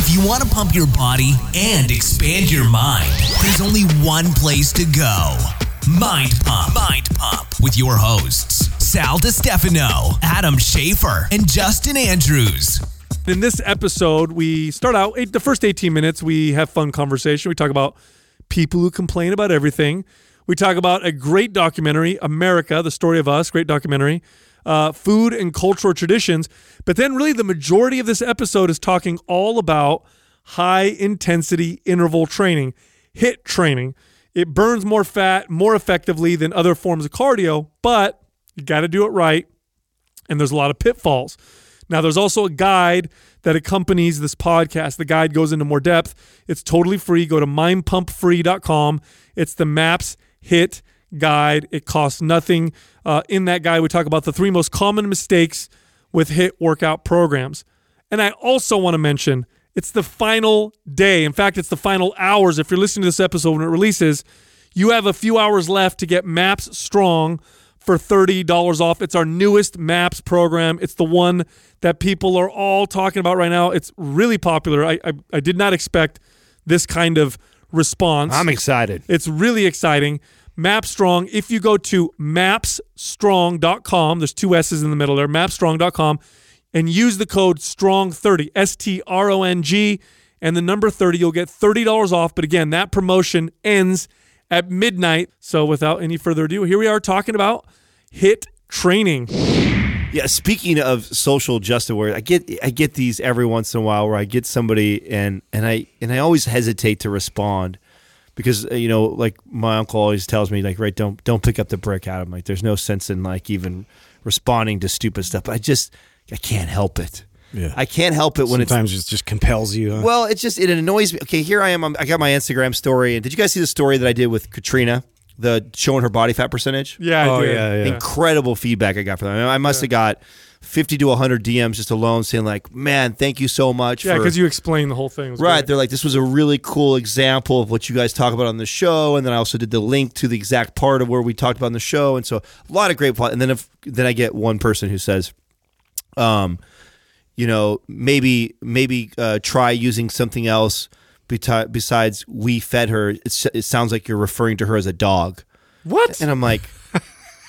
If you want to pump your body and expand your mind, there's only one place to go. Mind Pump. Mind Pump with your hosts, Sal DiStefano, Adam Schafer, and Justin Andrews. In this episode, we start out the first 18 minutes. We have fun conversation. We talk about people who complain about everything. We talk about a great documentary, America, the story of us, great documentary, uh, food and cultural traditions. But then, really, the majority of this episode is talking all about high intensity interval training, HIIT training. It burns more fat more effectively than other forms of cardio, but you got to do it right. And there's a lot of pitfalls. Now, there's also a guide that accompanies this podcast. The guide goes into more depth. It's totally free. Go to mindpumpfree.com. It's the MAPS HIIT guide. It costs nothing. Uh, in that guide, we talk about the three most common mistakes with HIIT workout programs. And I also want to mention it's the final day. In fact, it's the final hours. If you're listening to this episode when it releases, you have a few hours left to get MAPS Strong for $30 off. It's our newest MAPS program. It's the one that people are all talking about right now. It's really popular. I, I, I did not expect this kind of response. I'm excited. It's really exciting. MAPS Strong, if you go to mapsstrong.com, there's two S's in the middle there, mapsstrong.com, and use the code STRONG30, S T R O N G, and the number 30, you'll get $30 off. But again, that promotion ends at midnight. So without any further ado, here we are talking about HIIT training. Yeah, speaking of social justice warriors, I get I get these every once in a while where I get somebody and and I and I always hesitate to respond because uh, you know like my uncle always tells me like right don't don't pick up the brick out of like there's no sense in like even responding to stupid stuff. But I just I can't help it. Yeah. I can't help it when it's Sometimes it just compels you. Huh? well, it just it annoys me. Okay, here I am. I'm, I got my Instagram story, and did you guys see the story that I did with Katrina, the showing her body fat percentage? Yeah, I oh did. yeah, yeah. Incredible feedback I got from them. I must have got fifty to hundred DMs just alone saying like, "Man, thank you so much." Yeah, because you explained the whole thing. Right, great. they're like, this was a really cool example of what you guys talk about on the show, and then I also did the link to the exact part of where we talked about on the show, and so a lot of great plot. And then if then I get one person who says, um, you know, maybe maybe uh, try using something else beti- besides we fed her. It sounds like you're referring to her as a dog, What? and I'm like.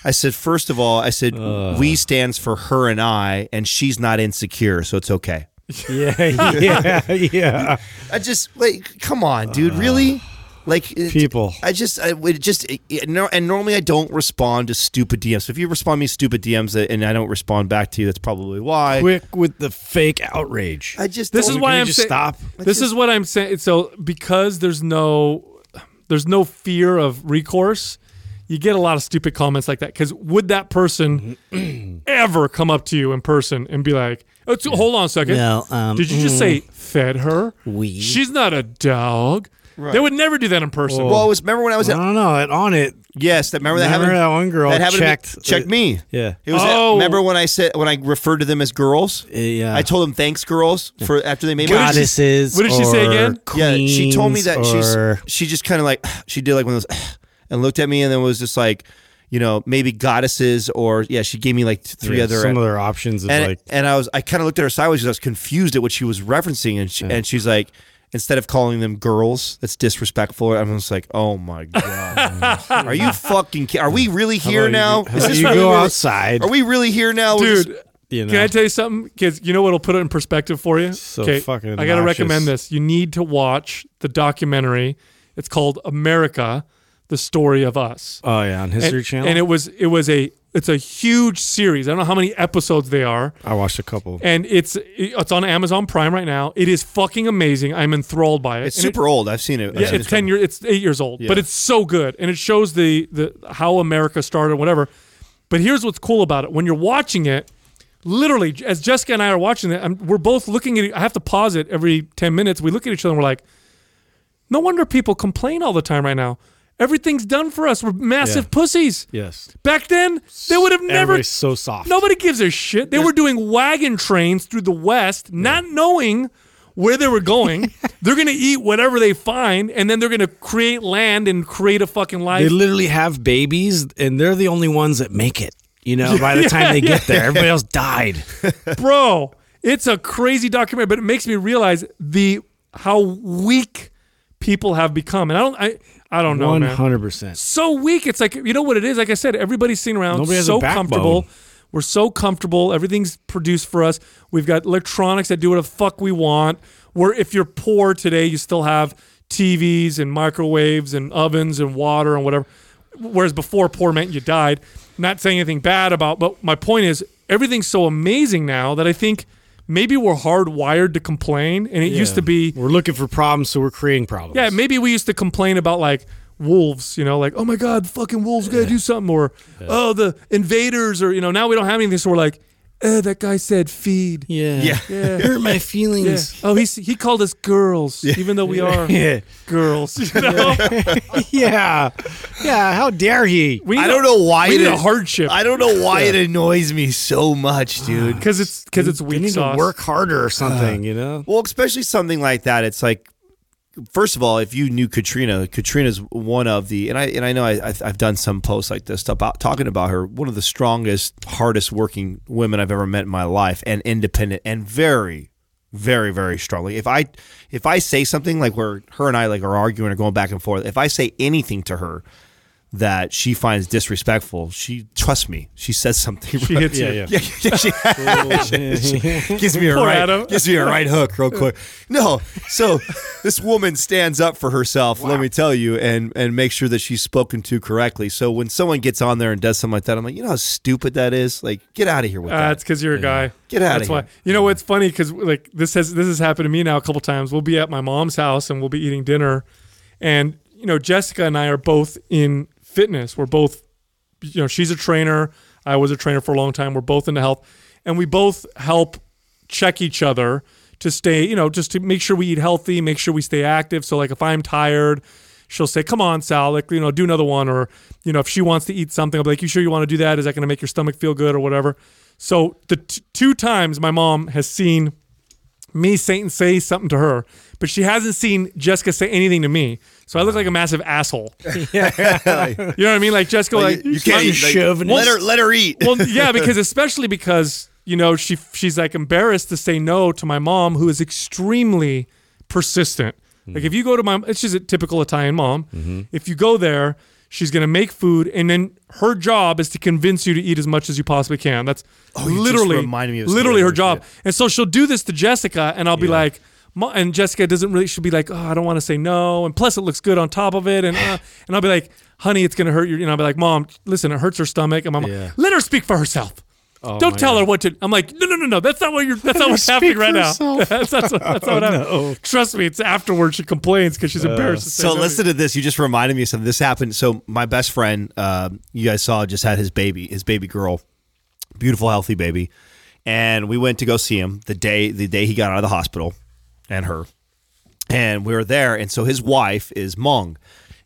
I said, first of all, I said, we stands for her and I, and she's not insecure, so it's okay. yeah, yeah, yeah. I just like, come on, dude, really? Like it- People. I just, I would just, it, it- no, and normally I don't respond to stupid DMs. So if you respond to me stupid DMs and I don't respond back to you, that's probably why. Quick with the fake outrage. I just, This don't- is why I'm just saying. stop. This is what I'm saying. So because there's no, there's no fear of recourse, you get a lot of stupid comments like that. Because would that person ever come up to you in person and be like, oh, so- "Hold on a second, Well, um, did you just say fed her? We- She's not a dog." They would never do that in person. Well, it was remember when I was I at don't know. it- On it, yes, that remember that remember happened. that one girl that happened to me- checked. checked me. Yeah, It was. Oh. remember when I said when I referred to them as girls? Uh, yeah. I told them thanks, girls, for after they made me. goddesses. what did she say or again? Yeah, she told me that queens or- she's she just kind of like she did like one of those and looked at me and then was just like, you know, maybe goddesses or yeah, she gave me like three yeah, other some other options of and like and I was I kind of looked at her sideways because I was confused at what she was referencing and she, and she's like. Instead of calling them girls, that's disrespectful. I'm just like, oh my god, are you fucking? Ki- are we really here about now? you- how about you really go where- outside? Are we really here now? Dude. just- you know. Can I tell you something? Because you know what'll put it in perspective for you. So okay, fucking I gotta obnoxious. recommend this. You need to watch the documentary. It's called America: The Story of Us. oh yeah, on History and, Channel. and it was it was a it's a huge series. I don't know how many episodes they are, I watched a couple. and it's it's on Amazon Prime right now. It is fucking amazing. I'm enthralled by it. it's And it- super old. I've seen it. I've yeah, seen it's it. ten years. It's eight years old, but it's so good, and it shows the the how America started, whatever. But here's what's cool about it: when you're watching it, literally, as Jessica and I are watching it, I'm, we're both looking at. it. I have to pause it every ten minutes. We look at each other and we're like, "No wonder people complain all the time right now. Everything's done for us. We're massive Yeah. pussies." yes, Back then, they would have never. So soft. Nobody gives a shit. They were doing wagon trains through the West, not knowing where they were going. they're going to eat whatever they find, and then they're going to create land and create a fucking life. They literally have babies, and they're the only ones that make it. You know, by the time Yeah, they get there, everybody else died. Bro, It's a crazy documentary, but it makes me realize the how weak people have become. And I don't I I don't know, man. hundred percent. So weak. It's like you know what it is. Like I said, everybody's sitting around Nobody has so a backbone. comfortable. We're so comfortable. Everything's produced for us. We've got electronics that do what the fuck we want. Where if you're poor today, you still have TVs and microwaves and ovens and water and whatever. Whereas before, poor meant you died. Not saying anything bad about, but my point is everything's so amazing now that I think maybe we're hardwired to complain. And it used to be We're looking for problems, so we're creating problems. yeah, maybe we used to complain about like wolves, you know, like, oh my God, fucking wolves gotta do something, or oh, the invaders, or, you know, now we don't have anything, so we're like, eh, that guy said feed. Yeah. Yeah. Yeah. Hurt my Yeah. feelings. Oh, he he called us girls, even though we are Yeah. girls. You know? yeah. Yeah. How dare he? We I don't a- know why we it need a hardship I don't know why it annoys me so much, dude. because it's because it's We weak need sauce. to work harder or something, you know? Well, especially something like that. It's like, first of all, if you knew Katrina, Katrina's one of the, and I and I know I, I've I've done some posts like this about talking about her, one of the strongest, hardest working women I've ever met in my life, and independent and very, very, very strongly. If I if I say something like where her and I like are arguing or going back and forth, if I say anything to her. That she finds disrespectful. She trust me. She says something. She hits Yeah, you. yeah. Yeah, she, she gives me a Poor right, Adam. gives me a right hook real quick. No, so this woman stands up for herself. Let me tell you, and and make sure that she's spoken to correctly. So when someone gets on there and does something like that, I'm like, you know how stupid that is. Like, get out of here with Uh, that. it's because you're a guy. Get out. That's why. here. You know what's funny? Because like this has this has happened to me now a couple times. We'll be at my mom's house and we'll be eating dinner, and you know Jessica and I are both in fitness. We're both, you know, she's a trainer. I was a trainer for a long time. We're both into health, and we both help check each other to stay, you know, just to make sure we eat healthy, make sure we stay active. So like if I'm tired, she'll say, "Come on, Sal, like you know, do another one." Or you know, if she wants to eat something, I'll be like, "You sure you want to do that? Is that going to make your stomach feel good or whatever?" So the t- two times my mom has seen me Satan say something to her, but she hasn't seen Jessica say anything to me. So I look like a massive asshole. Yeah, you know what I mean? Like Jessica, like, you can't I'm- eat, like, chauvinist. let her let her eat. well, yeah, because especially because you know she she's like embarrassed to say no to my mom, who is extremely persistent. Like mm-hmm. if you go to my, it's just a typical Italian mom. Mm-hmm. If you go there, she's gonna make food, and then her job is to convince you to eat as much as you possibly can. That's Oh, literally literally her job. And so she'll do this to Jessica, and I'll be like. And Jessica doesn't really. She'll be like, "Oh, I don't want to say no," and plus it looks good on top of it, and uh, and I'll be like, "Honey, it's gonna hurt you." You know, I'll be like, "Mom, listen, it hurts her stomach," and mom, Yeah. let her speak for herself. Oh, Don't tell God. her what to. I'm like, no, no, no, no. That's not what you're. That's not what's happening for right now. that's that's what, that's not what happened. Trust me, it's afterwards she complains because she's embarrassed. To say So no. listen to this. You just reminded me of something. This happened. So my best friend, uh, you guys saw, just had his baby, his baby girl, beautiful, healthy baby, and we went to go see him the day the day he got out of the hospital, and her, and we were there. And so his wife is Hmong,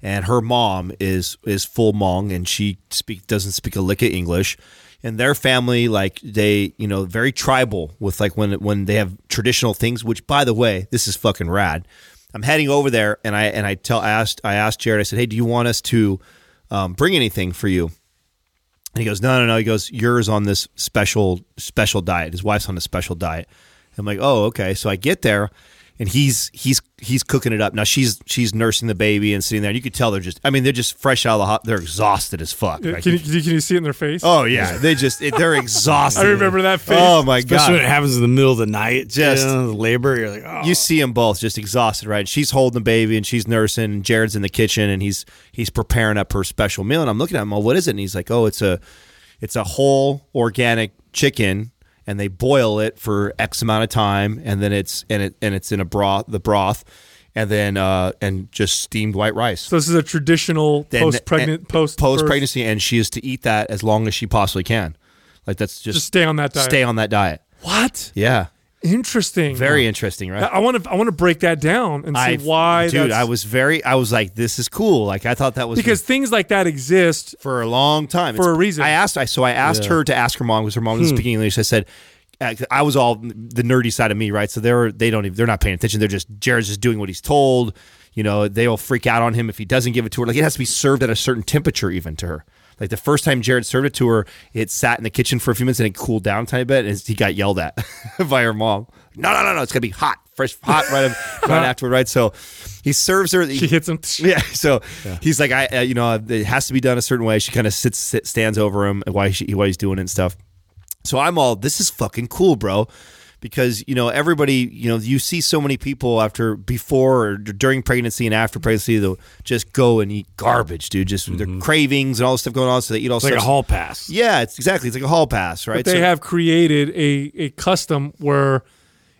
and her mom is is full Hmong, and she speak doesn't speak a lick of English. And their family, like they, you know, very tribal with like when when they have traditional things. Which, by the way, this is fucking rad. I'm heading over there, and I and I tell I asked I asked Jared. I said, "Hey, do you want us to um, bring anything for you?" And he goes, "No, no, no." He goes, "Yours on this special special diet. His wife's on a special diet." I'm like, "Oh, okay." So I get there, and he's he's he's cooking it up. Now she's she's nursing the baby and sitting there. You could tell they're just. I mean, they're just fresh out of the hot. They're exhausted as fuck. Yeah, Like, can, you, can you see it in their face? oh yeah, they just it, they're exhausted. I remember that face. Oh my Especially when god. it happens in the middle of the night, Just- you know, the labor. You're like, oh, you see them both just exhausted, right? She's holding the baby and she's nursing. And Jared's in the kitchen and he's he's preparing up her special meal. And I'm looking at him, well, what is it? And he's like, oh, it's a it's a whole organic chicken, and they boil it for X amount of time, and then it's and it and it's in a broth, the broth, and then uh and just steamed white rice. So this is a traditional post pregnant post post pregnancy, and she is to eat that as long as she possibly can. Like that's just, Just stay on that diet. stay on that diet. What? Yeah, Interesting. very interesting, right? I want to. I want to break that down and see I why. dude. that's- I was very. I was like, this is cool. Like I thought that was because things like that exist. for a long time For a reason. I asked. I so I asked her to ask her mom because her mom doesn't speak English. I said. uh, I was all the nerdy side of me, right? So they're they don't even, they're not paying attention. They're just Jared's just doing what he's told. You know, they'll freak out on him if he doesn't give it to her. Like it has to be served at a certain temperature, even to her. Like the first time Jared served it to her, it sat in the kitchen for a few minutes and it cooled down a tiny bit, and he got yelled at by her mom. No, no, no, no! It's gonna be hot, fresh, hot right, right afterward, right? So he serves her. She hits him. Yeah. So he's like, I, uh, you know, it has to be done a certain way. She kind of sits, sit, stands over him while he, while he's doing it and stuff. So I'm all, this is fucking cool, bro. Because you know everybody, you know you see so many people after, before, or during pregnancy and after pregnancy, they'll just go and eat garbage, dude. Just their mm-hmm. cravings and all this stuff going on, so they eat all It's like a hall pass. Yeah, it's exactly. It's like a hall pass, right? But they So- have created a, a custom where,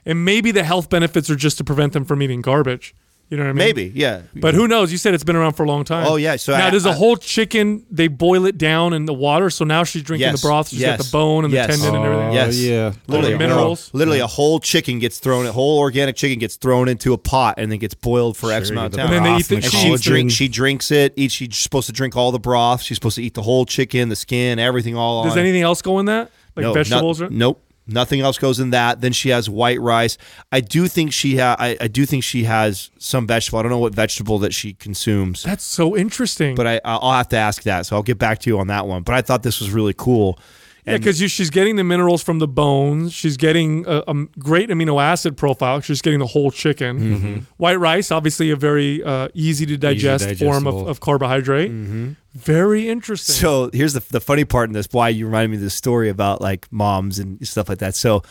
and maybe the health benefits are just to prevent them from eating garbage. You know what I mean? maybe, yeah. But who knows? You said it's been around for a long time. Oh, yeah, so now I- does the I- whole chicken they boil it down in the water? So now she's drinking Yes, the broth. She's got the bone and yes. the tendon and everything. Oh, Yes. yeah. Literally, the minerals. whole- literally, a whole chicken gets thrown, a whole organic chicken gets thrown into a pot and then gets boiled for X amount of time. And then they eat the- and And she she eats drinks. She drinks it. Eats. She's supposed to drink all the broth. She's supposed to eat the whole chicken, the skin, everything all. Does on. anything else go in that? Like No, vegetables? not- or? nope. Nothing else goes in that. Then she has white rice. I do think she ha- I, I do think she has some vegetable. I don't know what vegetable that she consumes, That's so interesting. but I I'll have to ask that. So I'll get back to you on that one. But I thought this was really cool. Yeah, because she's getting the minerals from the bones. She's getting a, a great amino acid profile. She's getting the whole chicken. Mm-hmm. White rice, obviously a very uh, easy to digest form of, of carbohydrate. Very interesting. Mm-hmm. So here's the the funny part in this. Why you reminded me of this story about like moms and stuff like that. So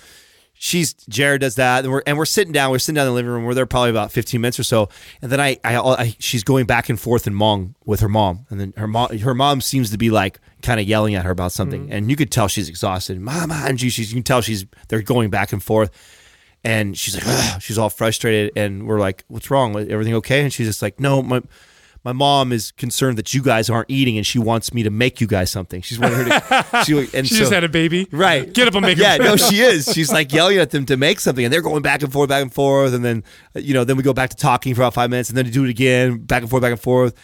she's Jared does that, and we're and we're sitting down. We're sitting down in the living room. We're there probably about 15 minutes or so, and then I, I, I she's going back and forth in Hmong with her mom, and then her mom her mom seems to be like kind of yelling at her about something, mm. and you could tell she's exhausted. Mama, and she, she's you can tell she's they're going back and forth. And she's like, "Ugh," she's all frustrated, and we're like, "What's wrong? Everything okay?" And she's just like, "No, my my mom is concerned that you guys aren't eating, and she wants me to make you guys something. She's wanting her to. She, and she so, just had a baby. right. Get up and make Yeah, no, she is. She's like yelling at them to make something, and they're going back and forth, back and forth, and then you know, then we go back to talking for about five minutes, and then to do it again, back and forth, back and forth.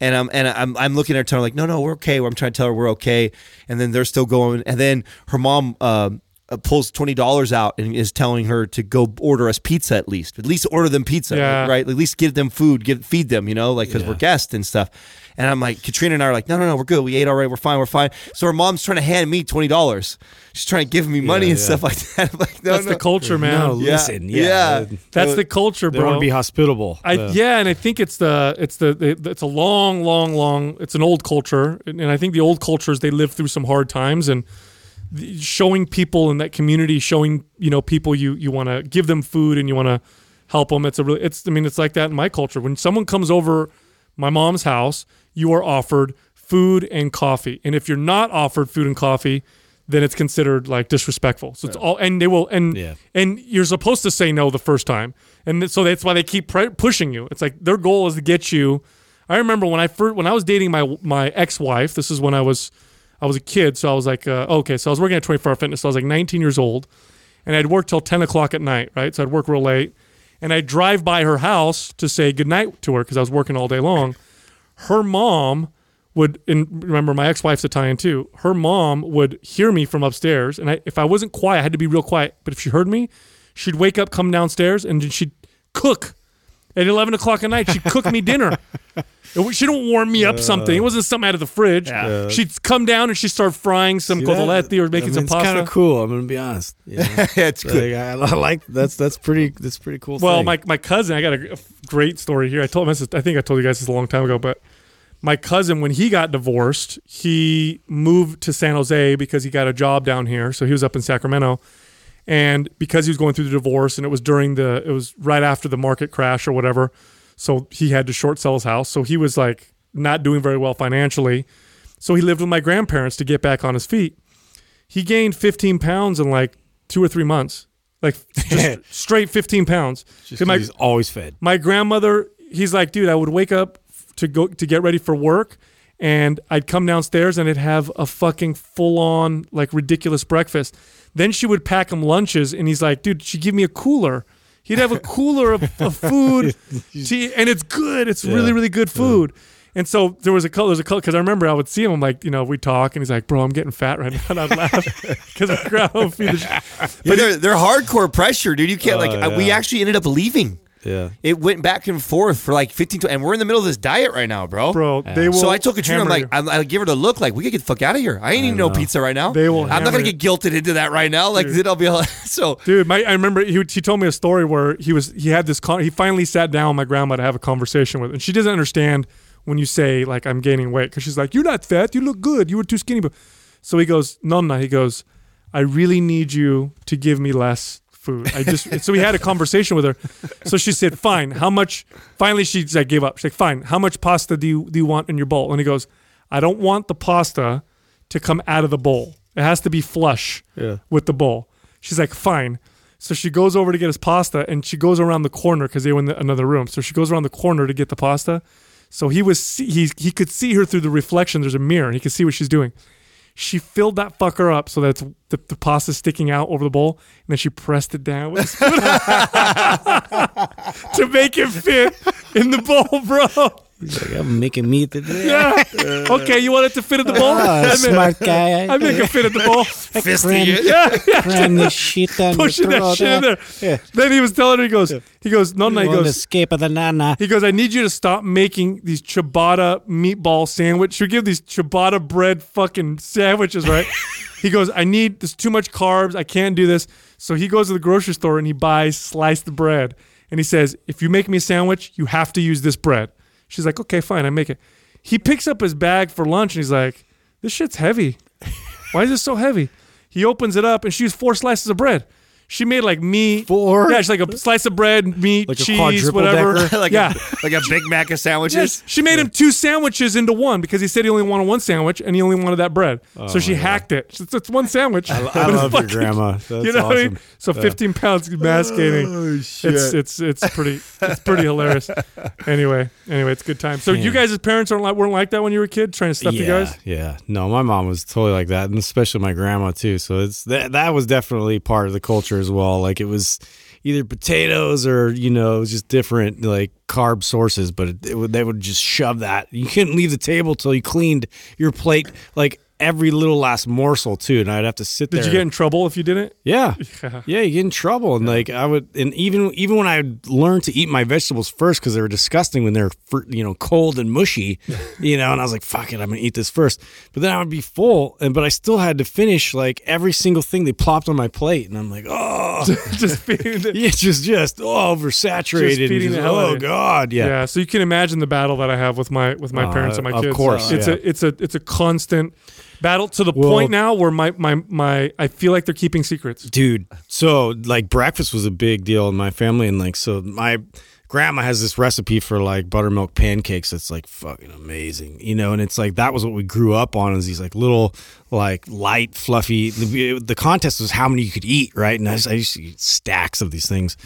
And I'm and I'm I'm looking at her, telling her like, no, no, we're okay. I'm trying to tell her we're okay, and then they're still going. And then her mom. Um, pulls twenty dollars out and is telling her to go order us pizza at least. At least order them pizza, Yeah. right? At least give them food, give feed them, you know, like because we're guests and stuff. And I'm like, Katrina and I are like, no, no, no, we're good. We ate already. We're fine. We're fine. So her mom's trying to hand me twenty dollars. She's trying to give me money and yeah. stuff like that. I'm like, no, That's no. the culture, man. No, listen, yeah. Yeah. That's the culture, They want bro. to be hospitable. I, Uh, yeah, and I think it's the it's the, the it's a long, long, long. It's an old culture, and and I think the old cultures they lived through some hard times, and the, showing people in that community, showing you know people you you want to give them food and you want to help them. It's a really it's I mean it's like that in my culture. When someone comes over my mom's house, you are offered food and coffee, and if you're not offered food and coffee, then it's considered like disrespectful. So it's all and they will and Yeah. and you're supposed to say no the first time, and so that's why they keep pre- pushing you. It's like their goal is to get you. I remember when I first when I was dating my my ex wife. This is when I was I was a kid, so I was like, uh, okay, so I was working at 24 Hour Fitness. So I was like 19 years old, and I'd work till 10 o'clock at night, right? So I'd work real late, and I'd drive by her house to say goodnight to her because I was working all day long. Her mom would, and remember my ex-wife's Italian too. Her mom would hear me from upstairs, and I, if I wasn't quiet, I had to be real quiet. But if she heard me, she'd wake up, come downstairs, and she'd cook at 11 o'clock at night. She'd cook me dinner. It She don't warm me up something. It wasn't something out of the fridge. Yeah. She'd come down and she'd start frying some See that? cotolette or making I mean, some it's pasta. kind of cool. I'm gonna be honest. You know? it's good. Like, I, I like that's that's pretty that's pretty cool. Well, thing. my my cousin, I got a, a great story here. I told him this. I think I told you guys this a long time ago, but my cousin, when he got divorced, he moved to San Jose because he got a job down here. So he was up in Sacramento, and because he was going through the divorce, and it was during the, it was right after the market crash or whatever. So he had to short sell his house. So he was like not doing very well financially. So he lived with my grandparents to get back on his feet. He gained 15 pounds in like two or three months, like just straight 15 pounds. My, he's always fed. my grandmother, he's like, dude, I would wake up to go to get ready for work, and I'd come downstairs and I'd have a fucking full on like ridiculous breakfast. Then she would pack him lunches, and he's like, dude, she give me a cooler. He'd have a cooler of, of food, to- and it's good. It's really, really good food. And so there was a color, there's a color because I remember I would see him. I'm like, you know, we talk, and he's like, "Bro, I'm getting fat right now," and I'd laugh because my grandma would feed the. But they're, they're hardcore pressure, dude. You can't like. Oh, uh, We actually ended up leaving. Yeah. It went back and forth for like 15 to, and we're in the middle of this diet right now, bro. bro. They will. So I told Katrina, I'm hammer like, you. I, I give her the look, like we could get the fuck out of here. I ain't eating no know. pizza right now. They will I'm not gonna get guilted into that right now. Like then I'll be like, so. Dude, my, I remember he, he told me a story where he was he had this con- he finally sat down with my grandma to have a conversation with, and she doesn't understand when you say like I'm gaining weight because she's like you're not fat, you look good, you were too skinny. But so he goes, Nonna, he goes, I really need you to give me less food. I just so we had a conversation with her. So she said, fine. How much? Finally, she like gave up. She's like, fine. How much pasta do you do you want in your bowl? And he goes, I don't want the pasta to come out of the bowl. It has to be flush Yeah. with the bowl. She's like, fine. So she goes over to get his pasta and she goes around the corner because they were in the, another room. So she goes around the corner to get the pasta. So he was he he could see her through the reflection. There's a mirror and he could see what she's doing. She filled that fucker up so that the, the pasta sticking out over the bowl, and then she pressed it down with a spoon to make it fit in the bowl, bro. He's like, I'm making meat today. Yeah. Okay, you want it to fit in the bowl? Ah, I make- smart guy. I make it fit in the bowl. Cram, Yeah, yeah. cram this shit down Pushing your that shit in there. Yeah. Then he was telling her, he goes, he goes, no, no, he You want to goes, escape of the nana. He goes, I need you to stop making these ciabatta meatball sandwich. You give these ciabatta bread fucking sandwiches, right? he goes, I need there's too much carbs. I can't do this. So he goes to the grocery store and he buys sliced bread. And he says, if you make me a sandwich, you have to use this bread. She's like, okay, fine, I make it. He picks up his bag for lunch and he's like, this shit's heavy. Why is it so heavy? He opens it up and she used four slices of bread. She made like meat. Four? Yeah, she's like a slice of bread, meat, Like a cheese, quadruple whatever. decker? like yeah. a like a Big Mac of sandwiches. Yes, she made him two sandwiches into one because he said he only wanted one sandwich and he only wanted that bread. Oh so she hacked it. It's, it's one sandwich. Oh I love your grandma. That's you know what I mean? awesome. So 15 pounds mass gaining. Oh, It's it's it's pretty it's pretty hilarious. Anyway, anyway, it's a good time. So you guys' as parents aren't like weren't like that when you were a kid, trying to stuff yeah, you guys. Yeah, no, my mom was totally like that, and especially my grandma too. So it's that that was definitely part of the culture as well. Like it was either potatoes or you know it was just different like carb sources, but it, it would, they would just shove that. You couldn't leave the table till you cleaned your plate, like every little last morsel too, and I'd have to sit Did there. Did you get in trouble if you didn't? Yeah. Yeah, you get in trouble. And like I would and even even when I learned to eat my vegetables first cuz they were disgusting when they're you know cold and mushy, you know, and I was like fuck it, I'm to eat this first. But then I would be full and but I still had to finish like every single thing they plopped on my plate and I'm like, "Oh, Just feeding the, it's just just oh, oversaturated. Just feeding and the just, oh god, yeah. Yeah. so you can imagine the battle that I have with my with my Uh, parents and my kids. of course, it's yeah. a it's a it's a constant battle to the Well- point now where my my my I feel like they're keeping secrets. dude so like breakfast was a big deal in my family and like so my grandma has this recipe for like buttermilk pancakes that's like fucking amazing you know and it's like that was what we grew up on is these like little like light fluffy the, the contest was how many you could eat right and i, just, I used to eat stacks of these things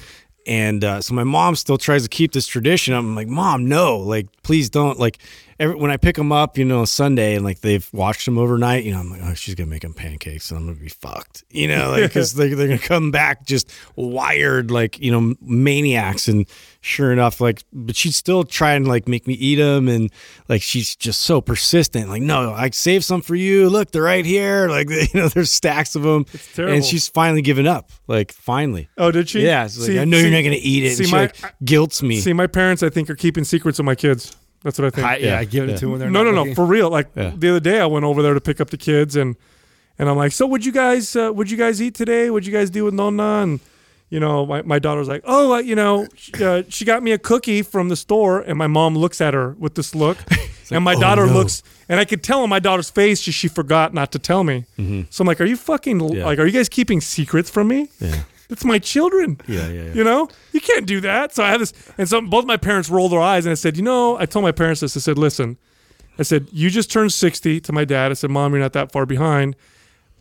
and uh, so my mom still tries to keep this tradition. I'm like, Mom, no, like, please don't. Like, every, when I pick them up, you know, Sunday, and like they've watched them overnight, you know, I'm like, oh, she's gonna make them pancakes, and I'm gonna be fucked, you know, like because they're, they're gonna come back just wired, like you know, maniacs. And sure enough, like, but she'd still try and like make me eat them, and like she's just so persistent. Like, no, I saved some for you. Look, they're right here. Like, you know, there's stacks of them, terrible. and she's finally given up. Like, finally. Oh, did she? Yeah, it's like, See- I know see- you're not going to eat it. see and she my- like guilts me. See, my parents, I think, are keeping secrets of my kids. That's what I think. I, yeah, Yeah. I give it Yeah. to when they're no, not no, no, for real. Like Yeah. the other day, I went over there to pick up the kids, and and I'm like, so would you guys, uh, would you guys eat today? Would you guys do with Nonna? And you know, my, my daughter was like, oh, uh, you know, she, uh, she got me a cookie from the store, and my mom looks at her with this look, and my "Oh, daughter no." looks, and I could tell on my daughter's face she, she forgot not to tell me. So I'm like, are you fucking Mm-hmm. Yeah. like, are you guys keeping secrets from me? Yeah. It's my children. Yeah, yeah, yeah. You know, you can't do that. So I had this, and so both my parents rolled their eyes, and I said, you know, I told my parents this. I said, listen, I said, you just turned 60 to my dad. I said, mom, you're not that far behind.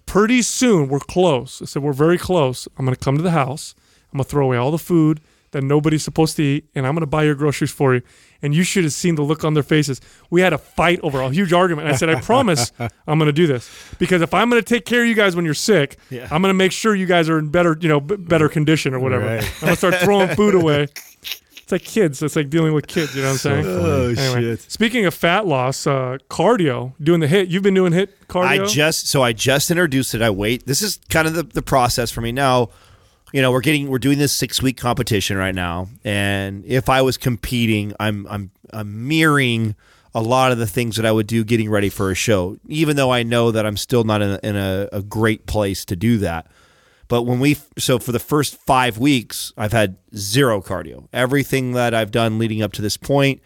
Pretty soon, we're close. I said, we're very close. I'm going to come to the house. I'm going to throw away all the food that nobody's supposed to eat, and I'm going to buy your groceries for you. And you should have seen the look on their faces. We had a fight over a huge argument. And I said, I promise I'm going to do this because if I'm going to take care of you guys when you're sick, I'm going to make sure you guys are in better, you know, b- better condition or whatever. Right. I'm going to start throwing food away. It's like kids. It's like dealing with kids. You know what I'm saying? Oh Anyway, shit! Speaking of fat loss, uh, cardio, doing the HIIT. You've been doing HIIT cardio. I just so I just introduced it. I wait. This is kind of the, the process for me now. You know, we're getting we're doing this six week competition right now, and if I was competing, I'm I'm I'm mirroring a lot of the things that I would do getting ready for a show, even though I know that I'm still not in a, in a, a great place to do that. But when we so for the first five weeks, I've had zero cardio. Everything that I've done leading up to this point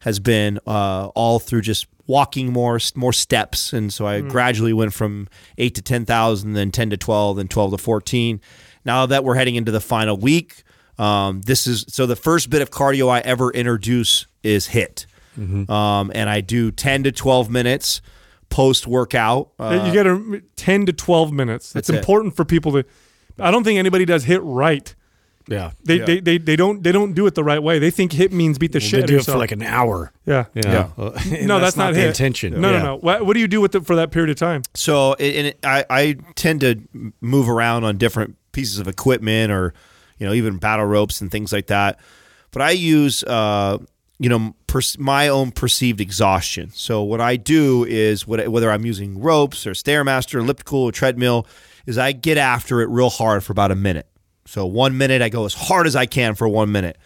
has been uh, all through just walking more more steps, and so I gradually went from eight to ten thousand, then ten to twelve, then twelve to fourteen. Now that we're heading into the final week, um, this is so the first bit of cardio I ever introduce is HIIT, um, and I do ten to twelve minutes post workout. Uh, you get a 10 to 12 minutes. It's That's it. important for people to. I don't think anybody does HIIT right. Yeah. They, they, they, they don't they don't do it the right way. They think HIIT means beat the Well, shit they out do of it yourself. for like an hour. yeah. You know? Uh, No, that's, not, the HIIT. intention. No, Yeah. no, no. What, what do you do with it for that period of time? So, and it, I, I tend to move around on different pieces of equipment, or you know, even battle ropes and things like that. But I use, uh, you know, my own perceived exhaustion. So, what I do is, what, whether I'm using ropes or stairmaster, elliptical, or treadmill, is I get after it real hard for about a minute. So, one minute, I go as hard as I can for one minute.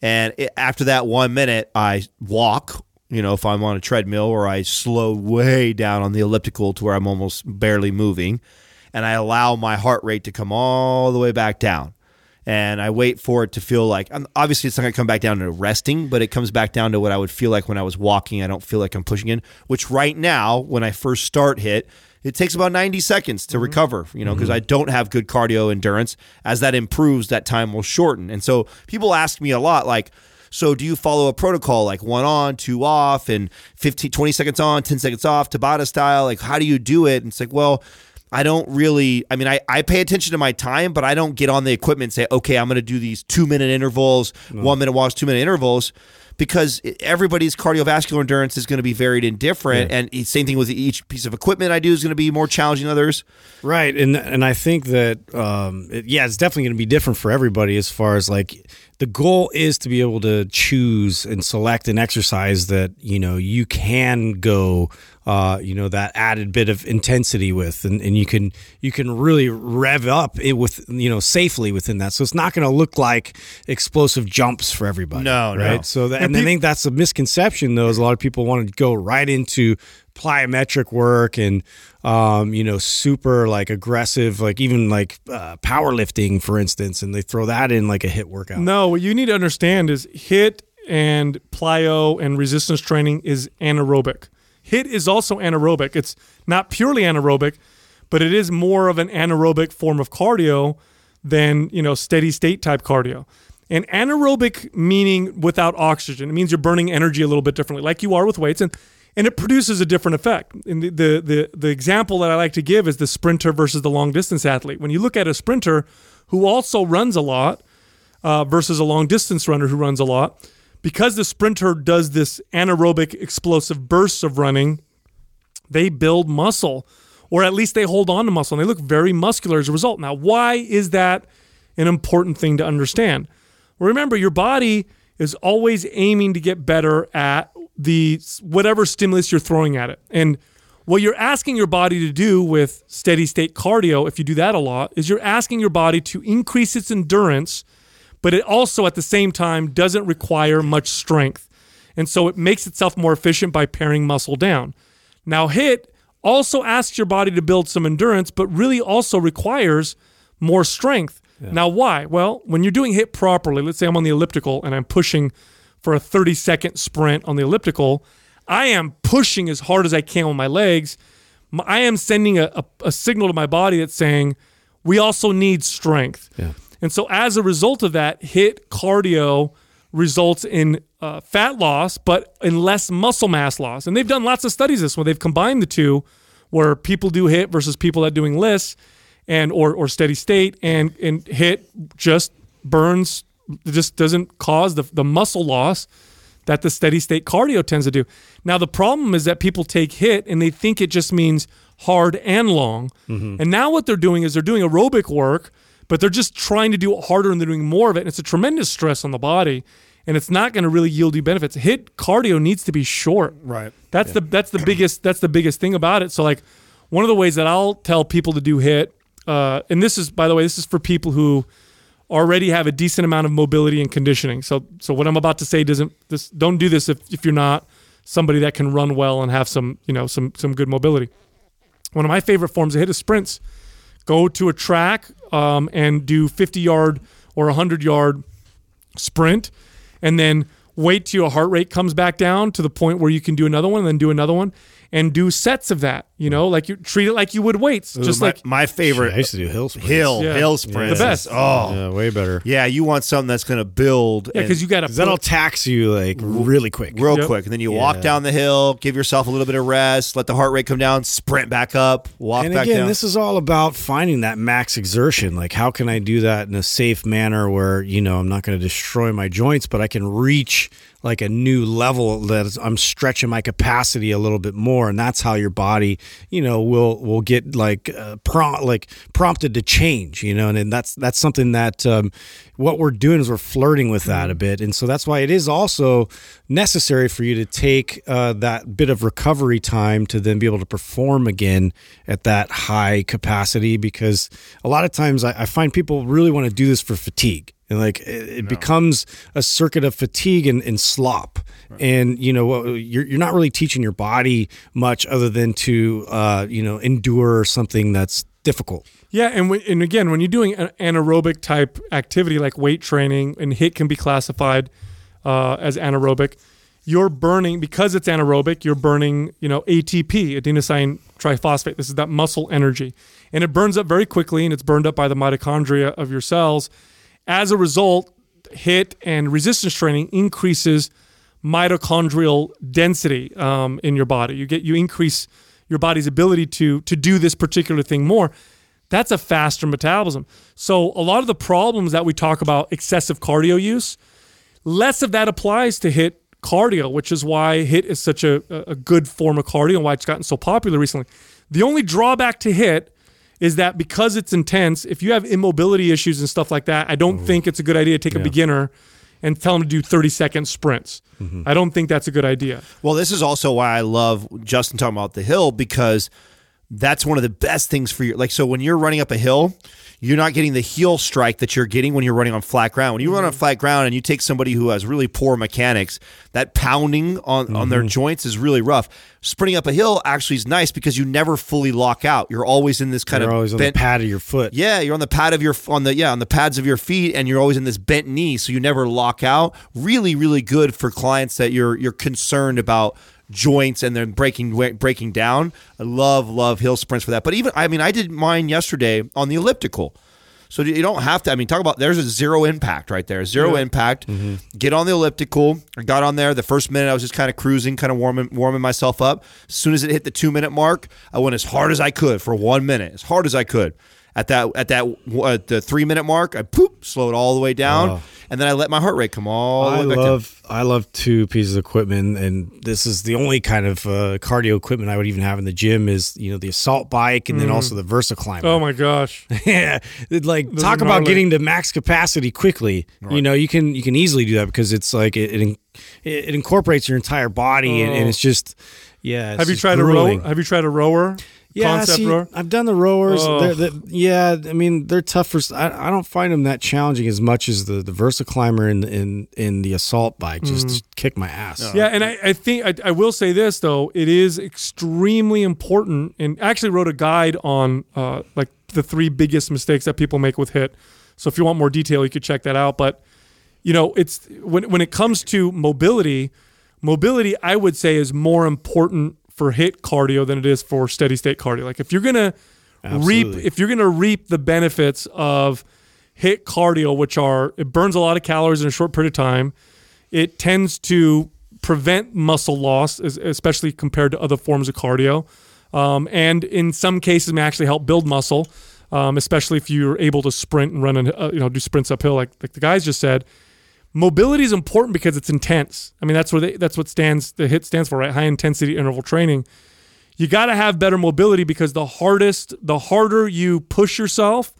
And it, after that one minute, I walk, you know, if I'm on a treadmill, or I slow way down on the elliptical to where I'm almost barely moving. And I allow my heart rate to come all the way back down. And I wait for it to feel like, obviously, it's not going to come back down to resting, but it comes back down to what I would feel like when I was walking. I don't feel like I'm pushing in, which right now, when I first start HIIT, it takes about 90 seconds to mm-hmm. recover, you know, because mm-hmm. I don't have good cardio endurance. As that improves, that time will shorten. And so people ask me a lot, like, so do you follow a protocol like one on, two off, and 15, 20 seconds on, 10 seconds off, Tabata style? Like, how do you do it? And it's like, well, I don't really, I mean, I, I pay attention to my time, but I don't get on the equipment and say, okay, I'm going to do these two minute intervals, one minute walks, two minute intervals, because everybody's cardiovascular endurance is going to be varied and different. And same thing with each piece of equipment I do is going to be more challenging than others. Right, and and I think that um, it, yeah, it's definitely going to be different for everybody as far as like the goal is to be able to choose and select an exercise that you know you can go uh, you know that added bit of intensity with and, and you can you can really rev up it with you know safely within that so it's not going to look like explosive jumps for everybody No, no. right so that, and, And I think that's a misconception though is a lot of people want to go right into plyometric work and um, you know super like aggressive like even like uh, powerlifting for instance and they throw that in like a hit workout No, what you need to understand is hit and plyo and resistance training is anaerobic. Hit is also anaerobic. It's not purely anaerobic, but it is more of an anaerobic form of cardio than, you know, steady state type cardio. And anaerobic meaning without oxygen. It means you're burning energy a little bit differently, like you are with weights, and and it produces a different effect. And the the the, the example that I like to give is the sprinter versus the long distance athlete. When you look at a sprinter who also runs a lot, uh, versus a long distance runner who runs a lot. Because the sprinter does this anaerobic explosive bursts of running, they build muscle, or at least they hold on to muscle, and they look very muscular as a result. Now, why is that an important thing to understand? Well, remember, your body is always aiming to get better at the whatever stimulus you're throwing at it. And what you're asking your body to do with steady state cardio, if you do that a lot, is you're asking your body to increase its endurance, but it also at the same time doesn't require much strength. And so it makes itself more efficient by paring muscle down. Now, HIIT also asks your body to build some endurance, but really also requires more strength. Now, why? Well, when you're doing HIIT properly, let's say I'm on the elliptical and I'm pushing for a 30 second sprint on the elliptical, I am pushing as hard as I can with my legs. I am sending a, a, a signal to my body that's saying, we also need strength. And so, as a result of that, HIIT cardio results in uh, fat loss, but in less muscle mass loss. And they've done lots of studies this where they've combined the two, where people do HIIT versus people that doing LISS and or or steady state, and and HIIT just burns, just doesn't cause the the muscle loss that the steady state cardio tends to do. Now the problem is that people take HIIT and they think it just means hard and long. And now what they're doing is they're doing aerobic work, but they're just trying to do it harder and they're doing more of it. And it's a tremendous stress on the body. And it's not going to really yield you benefits. HIIT cardio needs to be short. Right. That's the that's the biggest that's the biggest thing about it. So like one of the ways that I'll tell people to do HIIT, uh, and this is by the way, this is for people who already have a decent amount of mobility and conditioning. So so what I'm about to say doesn't this don't do this if, if you're not somebody that can run well and have some, you know, some some good mobility. One of my favorite forms of HIIT is sprints. Go to a track um, and do 50 yard or 100 yard sprint, and then wait till your heart rate comes back down to the point where you can do another one, and then do another one, and do sets of that. You know, like you treat it like you would weights, just my, like my favorite I used to do hill sprints. hill Yeah. hill sprints. The best. Oh, Yeah, way better. yeah. You want something that's going to build. yeah, because you got to Because that'll tax you like really quick. real Yep. quick, and then you walk down the hill, give yourself a little bit of rest, let the heart rate come down, sprint back up, walk back down. and back again, down. this is all about finding that max exertion. Like, how can I do that in a safe manner where, you know, I'm not going to destroy my joints, but I can reach like a new level that I'm stretching my capacity a little bit more. And that's how your body, you know, will, will get like, uh, prom- like prompted to change, you know, and, then that's, that's something that, um, what we're doing is we're flirting with that a bit. And so that's why it is also necessary for you to take uh, that bit of recovery time to then be able to perform again at that high capacity. Because a lot of times I, I find people really want to do this for fatigue. And like it, it becomes a circuit of fatigue and, and slop. And you know you're you're not really teaching your body much other than to uh, you know endure something that's difficult. Yeah, and w- and again, when you're doing an anaerobic type activity like weight training, and HIIT can be classified uh, as anaerobic, you're burning because it's anaerobic. You're burning, you know, ATP, adenosine triphosphate. This is that muscle energy, and it burns up very quickly, and it's burned up by the mitochondria of your cells. As a result, HIIT and resistance training increases mitochondrial density um, in your body. You get you increase your body's ability to to do this particular thing more. That's a faster metabolism. So a lot of the problems that we talk about excessive cardio use, less of that applies to HIIT cardio, which is why HIIT is such a, a good form of cardio and why it's gotten so popular recently. The only drawback to HIIT is that because it's intense, if you have immobility issues and stuff like that, I don't mm-hmm. think it's a good idea to take a beginner and tell them to do 30 second sprints. Mm-hmm. I don't think that's a good idea. Well, this is also why I love Justin talking about the hill because that's one of the best things for you. Like, so when you're running up a hill, you're not getting the heel strike that you're getting when you're running on flat ground. When you run on mm-hmm. flat ground and you take somebody who has really poor mechanics, that pounding on, on their mm-hmm. joints is really rough. Sprinting up a hill actually is nice because you never fully lock out. You're always in this kind You're of always on bent, the pad of your foot. yeah, you're on the pad of your on the yeah on the pads of your feet, and you're always in this bent knee, so you never lock out. Really, really good for clients that you're you're concerned about joints and then breaking breaking down. I love love hill sprints for that. But even I mean, I did mine yesterday on the elliptical. So you don't have to. I mean, talk about there's a zero impact right there. Zero impact. Mm-hmm. Get on the elliptical. I got on there. The first minute, I was just kind of cruising, kind of warming warming myself up. As soon as it hit the two minute mark, I went as hard as I could for one minute, as hard as I could. At that at that at the three minute mark, I poop slowed all the way down, Oh. and then I let my heart rate come all I way back down. love I love two pieces of equipment, and this is the only kind of uh, cardio equipment I would even have in the gym. Is you know the assault bike, and then also the VersaClimber. Oh my gosh. yeah, like Those talk about getting to max capacity quickly. You know, you can you can easily do that because it's like it it, it it incorporates your entire body, and, and Oh. it's just yeah. it's Have you tried grueling. a row? Have you tried a rower? Yeah, Concept see, rower? I've done the rowers. Oh. They're, yeah, I mean they're tough for. I, I don't find them that challenging as much as the the VersaClimber and in in the assault bike. Just Mm. kick my ass. Yeah, and I, I think I, I will say this though, it is extremely important. And I actually wrote a guide on uh, like the three biggest mistakes that people make with HIIT. So if you want more detail, you could check that out. But you know, it's when when it comes to mobility, mobility I would say is more important for HIIT cardio than it is for steady state cardio. Like if you're gonna reap if you're gonna reap the benefits of HIIT cardio, which are it burns a lot of calories in a short period of time, it tends to prevent muscle loss, especially compared to other forms of cardio, um, and in some cases may actually help build muscle, um, especially if you're able to sprint and run and uh, you know do sprints uphill, like like the guys just said. Mobility is important because it's intense. I mean, that's where they, that's what stands the HIIT stands for, right? High intensity interval training. You got to have better mobility because the hardest, the harder you push yourself,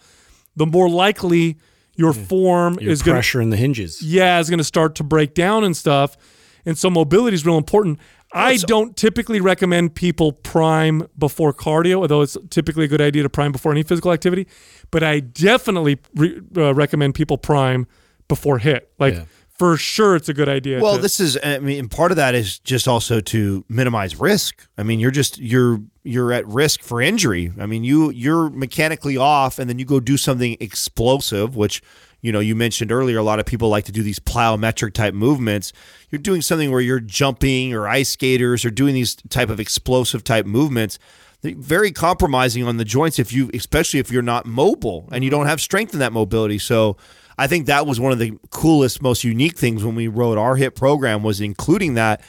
the more likely your form Your is going to pressure in the hinges. yeah, is going to start to break down and stuff. And so mobility is real important. I don't typically recommend people prime before cardio, although it's typically a good idea to prime before any physical activity. But I definitely re- uh, recommend people prime before HIIT. Like Yeah. for sure, it's a good idea. Well, to- this is I mean part of that is just also to minimize risk. I mean, you're just you're you're at risk for injury. I mean, you you're mechanically off and then you go do something explosive, which you know, you mentioned earlier a lot of people like to do these plyometric type movements. You're doing something where you're jumping or ice skaters or doing these type of explosive type movements. They're very compromising on the joints if you especially if you're not mobile and you don't have strength in that mobility. So I think that was one of the coolest, most unique things when we wrote our HIIT program was including that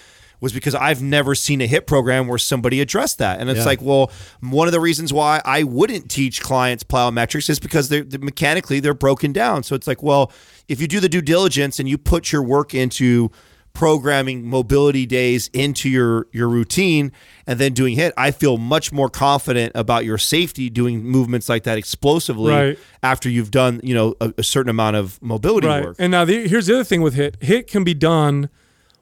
was because I've never seen a HIIT program where somebody addressed that. And it's Yeah. like, well, one of the reasons why I wouldn't teach clients plyometrics is because they're, they're mechanically they're broken down. So it's like, well, if you do the due diligence and you put your work into programming mobility days into your your routine and then doing HIIT i feel much more confident about your safety doing movements like that explosively Right. after you've done you know a, a certain amount of mobility right. work And now the, here's the other thing with HIIT. HIIT can be done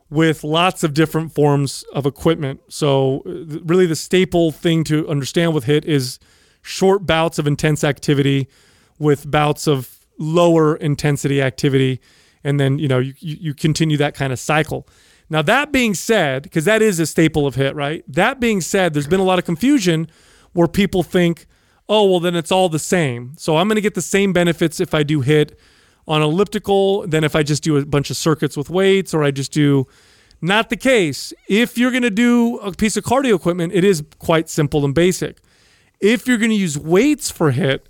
with lots of different forms of equipment. So uh, really, the staple thing to understand with HIIT is short bouts of intense activity with bouts of lower intensity activity, and then you know you you, continue that kind of cycle. Now that being said, because that is a staple of HIIT, right? That being said, there's been a lot of confusion where people think, oh well, then it's all the same. So I'm going to get the same benefits if I do HIIT on elliptical than if I just do a bunch of circuits with weights or I just do. Not the case. If you're going to do a piece of cardio equipment, it is quite simple and basic. If you're going to use weights for HIIT,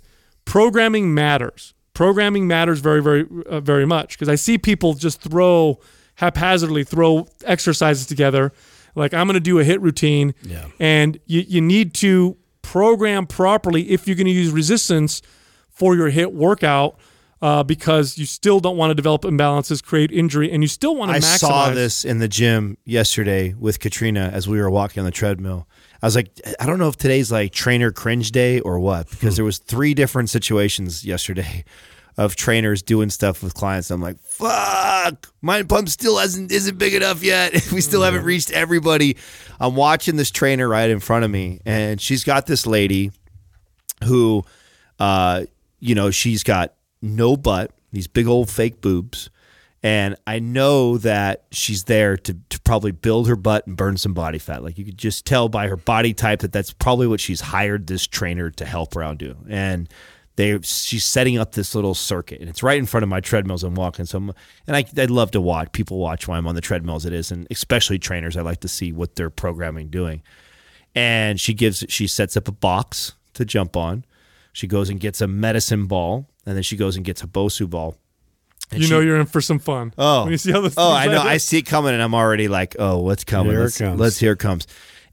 programming matters. Programming matters very, very, uh, very much because I see people just throw haphazardly throw exercises together. Like I'm going to do a HIIT routine, Yeah. and you, you need to program properly if you're going to use resistance for your HIIT workout. Uh, because you still don't want to develop imbalances, create injury, and you still want to I maximize. saw this in the gym yesterday with Katrina as we were walking on the treadmill. I was like, I don't know if today's like trainer cringe day or what, because there was three different situations yesterday of trainers doing stuff with clients. I'm like, fuck, mind pump still hasn't isn't big enough yet. we still haven't reached everybody. I'm watching this trainer right in front of me, and she's got this lady who, uh, you know, she's got no butt, these big old fake boobs. And I know that she's there to, to probably build her butt and burn some body fat. Like you could just tell by her body type that that's probably what she's hired this trainer to help her out do. And they she's setting up this little circuit, and it's right in front of my treadmills. I'm walking, so I'm, and I I love to watch people watch while I'm on the treadmills. It is, and especially trainers, I like to see what they're programming doing and she gives she sets up a box to jump on. She goes and gets a medicine ball, and then she goes and gets a Bosu ball. And you she- know you're in for some fun. Oh, when you see how this. oh, I know. I see it coming, and I'm already like, oh, what's coming? Here let's, comes. let's here it comes.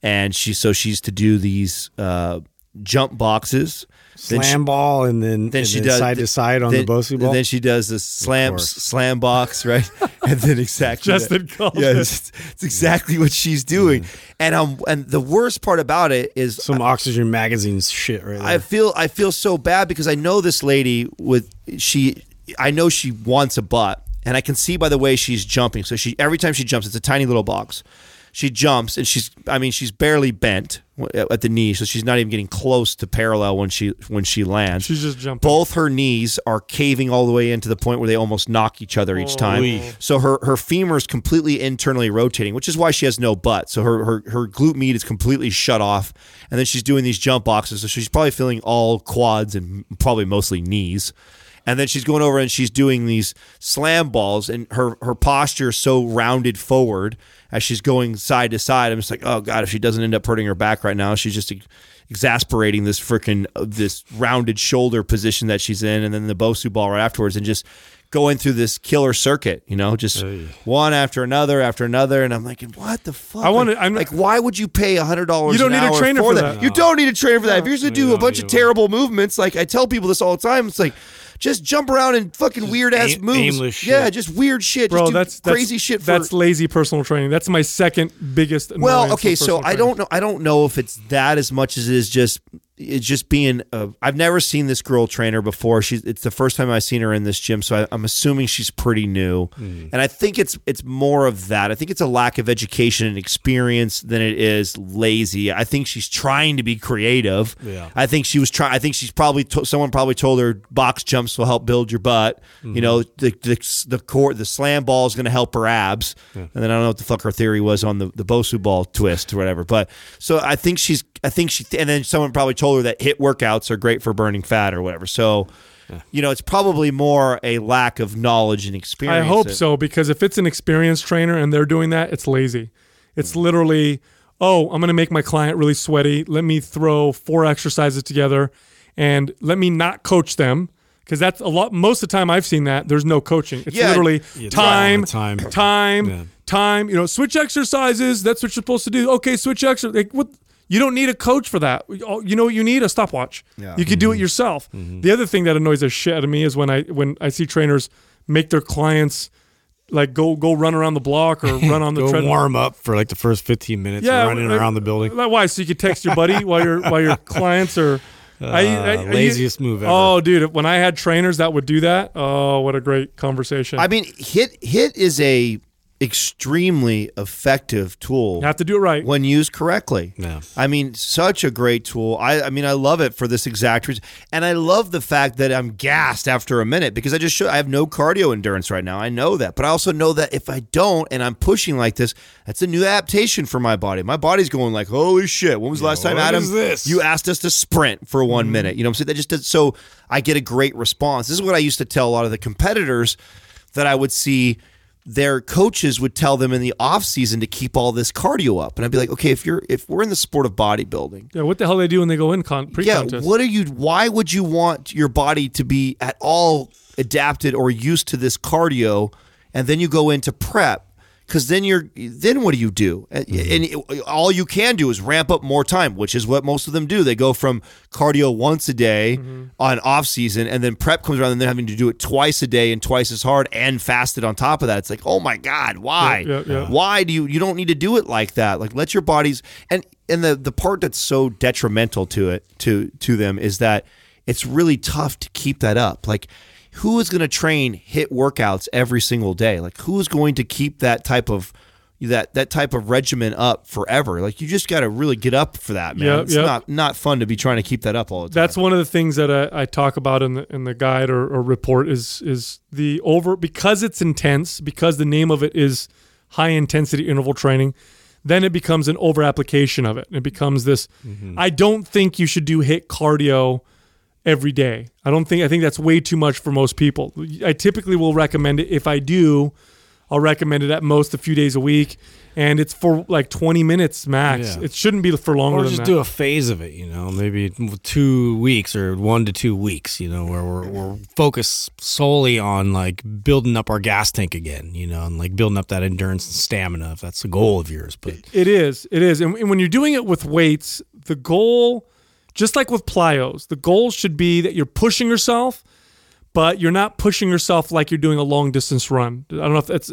And she so she's to do these uh, jump boxes. Then she- Slam ball and then, then and she then does side to side on then, the Bosu ball. And then she does the slam slam box, right? and then exactly Justin that. called yeah, it. it's, it's exactly what she's doing. And um, and the worst part about it is Some Oxygen magazine shit right there. I feel I feel so bad because I know this lady with she I know she wants a butt and I can see by the way she's jumping. So she every time she jumps, it's a tiny little box. She jumps and she's I mean she's barely bent at the knee, so she's not even getting close to parallel when she when she lands. She's just jumping. Both her knees are caving all the way into the point where they almost knock each other each oh, time. Oy. So her her femur is completely internally rotating, which is why she has no butt. So her her her glute med is completely shut off, and then she's doing these jump boxes. So she's probably feeling all quads and probably mostly knees. And then she's going over and she's doing these slam balls, and her her posture is so rounded forward as she's going side to side. I'm just like, oh god, if she doesn't end up hurting her back right now, she's just exasperating this freaking uh, this rounded shoulder position that she's in, and then the Bosu ball right afterwards, and just going through this killer circuit, you know, just one after another after another, and I'm like, what the fuck? I wanna- Like, I'm- like, why would you pay a hundred dollars? You don't need a trainer for that. that. You don't need a trainer for that. If you're just gonna do a bunch of terrible movements, like I tell people this all the time, it's like. Just jump around and fucking weird ass aim- moves. Yeah, shit. just weird shit. Bro, that's, that's crazy shit. For, that's lazy personal training. That's my second biggest. well, okay, so I training. don't know. I don't know if it's that as much as it is just it's just being. Uh, I've never seen this girl trainer before. She's it's the first time I've seen her in this gym, so I, I'm assuming she's pretty new. And I think it's it's more of that. I think it's a lack of education and experience than it is lazy. I think she's trying to be creative. Yeah. I think she was trying. I think she's probably to- someone probably told her box jumps will help build your butt. You know, mm-hmm. the the the core the slam ball is going to help her abs. And then I don't know what the fuck her theory was on the the Bosu ball twist or whatever. But so I think she's I think she and then someone probably told her that HIIT workouts are great for burning fat or whatever. So. You know, it's probably more a lack of knowledge and experience. I hope that- so because if it's an experienced trainer and they're doing that, it's lazy. It's mm-hmm. literally, oh, I'm going to make my client really sweaty. Let me throw four exercises together and let me not coach them because that's a lot. Most of the time I've seen that there's no coaching. It's Yeah. literally Yeah, time, time. time, Yeah. time. You know, switch exercises. That's what you're supposed to do. Okay, switch exercise. Like what? You don't need a coach for that. You know what you need? A stopwatch. Yeah. You can do it mm-hmm. yourself. Mm-hmm. The other thing that annoys the shit out of me is when I when I see trainers make their clients like go go run around the block or run on the Go treadmill. warm up for like the first 15 minutes running like- around the building. Why? So you can text your buddy while your while your clients are. I, I- uh, I- laziest move ever. Oh, dude! When I had trainers that would do that, oh, what a great conversation! I mean, HIIT HIIT is a extremely effective tool. you have to do it right. when used correctly. Yeah. I mean, such a great tool. I, I mean, I love it for this exact reason, and I love the fact that I'm gassed after a minute because I just show I have no cardio endurance right now. I know that, but I also know that if I don't and I'm pushing like this, that's a new adaptation for my body. My body's going like, holy shit! When was the last time, Adam? this? You asked us to sprint for one mm-hmm. minute. You know what I'm saying? That just does, so I get a great response. This is what I used to tell a lot of the competitors that I would see their coaches would tell them in the off season to keep all this cardio up. And I'd be like, okay, if you're if we're in the sport of bodybuilding, yeah, what the hell they do when they go in con- pre-contest? what are you why would you want your body to be at all adapted or used to this cardio and then you go into prep? Because then you're then what do you do? Mm-hmm. And, and all you can do is ramp up more time, which is what most of them do. They go from cardio once a day mm-hmm. on off season, and then prep comes around, and they're having to do it twice a day and twice as hard and fasted on top of that. It's like, oh my god, why? Yeah, yeah, yeah. Why do you you don't need to do it like that? Like let your bodies and and the the part that's so detrimental to it to to them is that it's really tough to keep that up. Like who is going to train HIIT workouts every single day? Like who is going to keep that type of that that type of regimen up forever? Like you just got to really get up for that, man. Yep, it's yep. not not fun to be trying to keep that up all the time. That's one of the things that I, I talk about in the in the guide or, or report is is the over because it's intense because the name of it is high intensity interval training. Then it becomes an over application of it. It becomes this. Mm-hmm. I don't think you should do HIIT cardio every day. I don't think I think that's way too much for most people. I typically will recommend it if I do. I'll recommend it at most a few days a week, and it's for like 20 minutes max. Yeah. It shouldn't be for longer Or just do a phase of it, you know, maybe two weeks or one to two weeks, you know, where we're, we're focused solely on like building up our gas tank again, you know, and like building up that endurance and stamina if that's the goal of yours. But It is. It is. And and when you're doing it with weights, the goal, just like with plyos, the goal should be that you're pushing yourself, but you're not pushing yourself like you're doing a long distance run. I don't know if that's.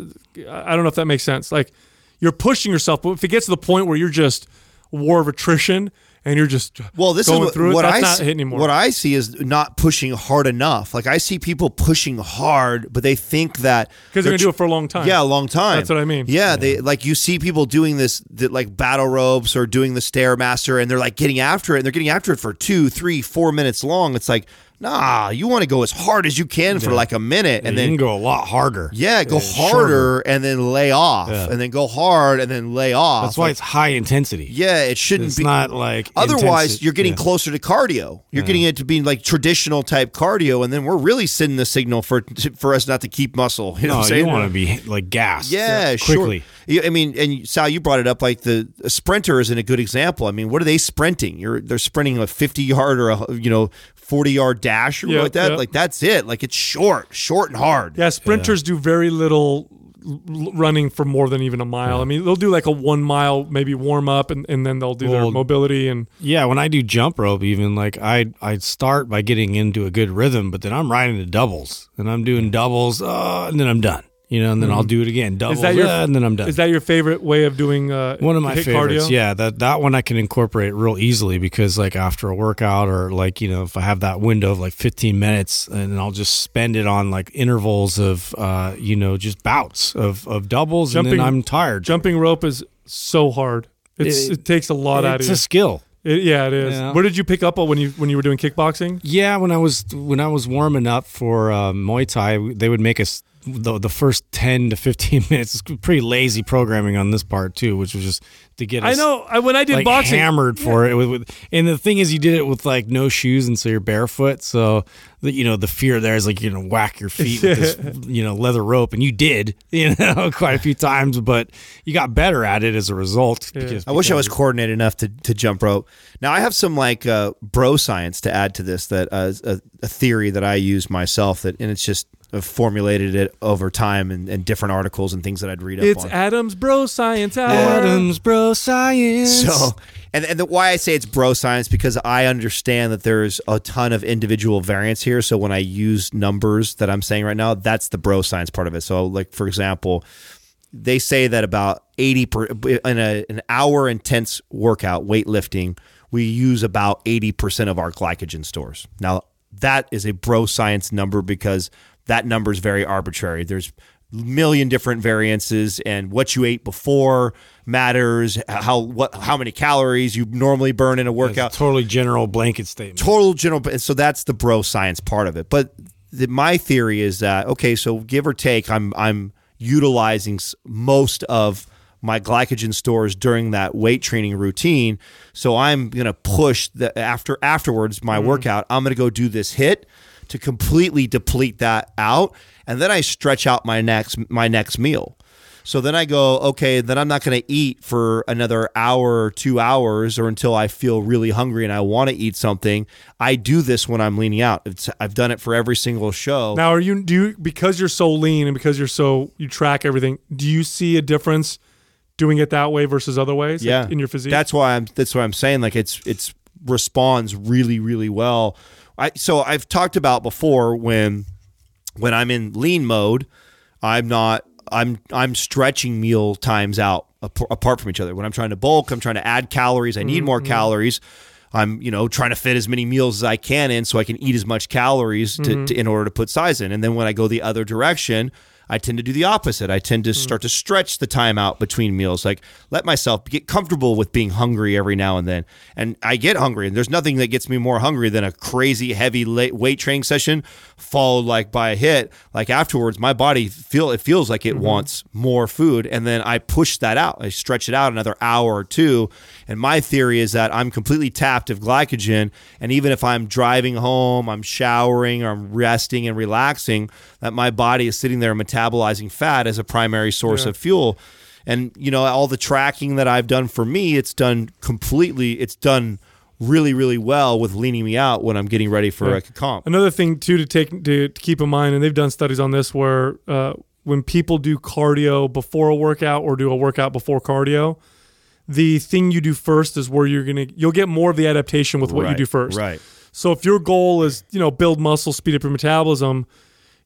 I don't know if that makes sense. Like you're pushing yourself, but if it gets to the point where you're just war of attrition and you're just Well, this going is what, through what it, that's I not see, anymore. What I see is not pushing hard enough. Like I see people pushing hard, but they think that because they're gonna do it for a long time. Yeah, a long time. That's what I mean. Yeah, they like you see people doing this, the, like battle ropes or doing the stairmaster, and they're like getting after it, and they're getting after it for two, three, four minutes long. It's like, nah, you want to go as hard as you can for like a minute, and you then can go a lot harder. yeah, go It's harder shorter. and then lay off, Yeah. and then go hard and then lay off. That's why Like, it's high intensity. yeah, it shouldn't It's be not like Otherwise, intensi- you're getting yeah. closer to cardio. You're getting it to being like traditional type cardio, and then we're really sending the signal for for us not to keep muscle. You know No, what I'm saying? you want to be like gas. yeah, quickly. Sure. Yeah, I mean, and Sal, you brought it up. Like the a sprinter isn't a good example. I mean, what are they sprinting? You're they're sprinting a 50 yard or a you know 40 yard dash or Yeah, like that. yeah. Like that's it. Like it's short, short and hard. Yeah, sprinters do very little running for more than even a mile. I mean, they'll do like a one mile, maybe warm up, and, and then they'll do their mobility and Yeah, when I do jump rope, even like I I start by getting into a good rhythm, but then I'm riding the doubles and I'm doing doubles, uh, and then I'm done. You know, and then I'll do it again, double, Mm-hmm. That your uh, and then I'm done. Is that your favorite way of doing uh, one of my HIIT favorites? cardio? Yeah, that that one I can incorporate real easily because like after a workout or like you know if I have that window of like 15 minutes and I'll just spend it on like intervals of uh you know just bouts of of doubles and Jumping- then I'm tired. Jumping rope is so hard. It's, it, It- takes a lot out of it. it's you. a skill. It- yeah, it is. Yeah. Where did you pick up on when you when you were doing kickboxing? Yeah, when I was when I was warming up for uh, Muay Thai, they would make us the the first ten to fifteen minutes. is pretty lazy programming on this part too, which was just to get us. I know. I, when I did like boxing, hammered for it with, with, and the thing is you did it with like no shoes and so you're barefoot so the, you know the fear there is like you're gonna whack your feet with this you know leather rope and you did you know quite a few times but you got better at it as a result because, I wish I was coordinated enough to, to jump rope. Now I have some like uh, bro science to add to this that uh, a, a theory that I use myself that and it's just I've formulated it over time and, and different articles and things that I'd read up it's on. Adam's Bro Science Hour. Adams bro science So, and and the, why I say it's bro science because I understand that there's a ton of individual variance here. So when I use numbers that I'm saying right now, that's the bro science part of it. So, like for example, they say that about 80 per in a, an hour intense workout weightlifting, we use about 80% of our glycogen stores. Now, that is a bro science number because that number is very arbitrary. There's million different variances and what you ate before matters. How what how many calories you normally burn in a It's a workout. totally general blanket statement. Total general so that's the bro science part of it. But the, my theory is that okay so give or take i'm i'm utilizing most of my glycogen stores during that weight training routine. So i'm going to push the after afterwards my mm-hmm. workout i'm going to go do this HIIT to completely deplete that out and then i stretch out my next my next meal so then I go, okay, then I'm not going to eat for another hour or two hours or until I feel really hungry and I want to eat something. I do this when I'm leaning out. It's, I've done it for every single show. Now, are you do you because you're so lean and because you're so you track everything? Do you see a difference doing it that way versus other ways? yeah, in your physique. That's why I'm. That's why I'm saying. Like it's it's responds really really well. I so I've talked about before when when I'm in lean mode, I'm not. I'm I'm stretching meal times out ap- apart from each other. When I'm trying to bulk, I'm trying to add calories. I need more mm-hmm. calories. I'm you know trying to fit as many meals as I can in so I can eat as much calories to, mm-hmm. to in order to put size in. And then when I go the other direction, I tend to do the opposite. I tend to hmm. start to stretch the time out between meals, like let myself get comfortable with being hungry every now and then. And I get hungry, and there's nothing that gets me more hungry than a crazy heavy late weight training session followed like by a HIIT. Like afterwards, my body feel it feels like it mm-hmm. wants more food, and then I push that out. I stretch it out another hour or two. And my theory is that I'm completely tapped of glycogen, and even if I'm driving home, I'm showering, or I'm resting and relaxing, that my body is sitting there metabolizing fat as a primary source of fuel. And you know, all the tracking that I've done for me, it's done completely. It's done really, really well with leaning me out when I'm getting ready for a comp. Another thing too to take to, to keep in mind, and they've done studies on this where uh, when people do cardio before a workout or do a workout before cardio, the thing you do first is where you're gonna you'll get more of the adaptation with what you do first. right. So if your goal is you know build muscle, speed up your metabolism,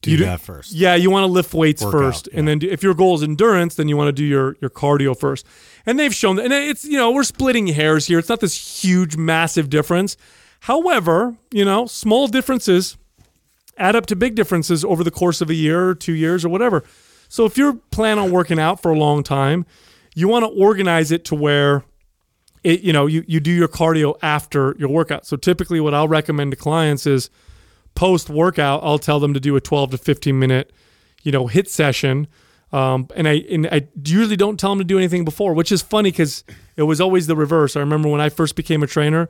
do you that first Yeah, you want to lift weights Work first, out, and then do, if your goal is endurance, then you want to do your your cardio first. And they've shown that, and it's you know we're splitting hairs here. It's not this huge, massive difference. However, you know, small differences add up to big differences over the course of a year or two years or whatever. So if you're planning on working out for a long time, you want to organize it to where it you know you you do your cardio after your workout. So typically, what I'll recommend to clients is post workout, I'll tell them to do a 12 to 15 minute, you know, hit session. Um, and I and I usually don't tell them to do anything before, which is funny because it was always the reverse. I remember when I first became a trainer,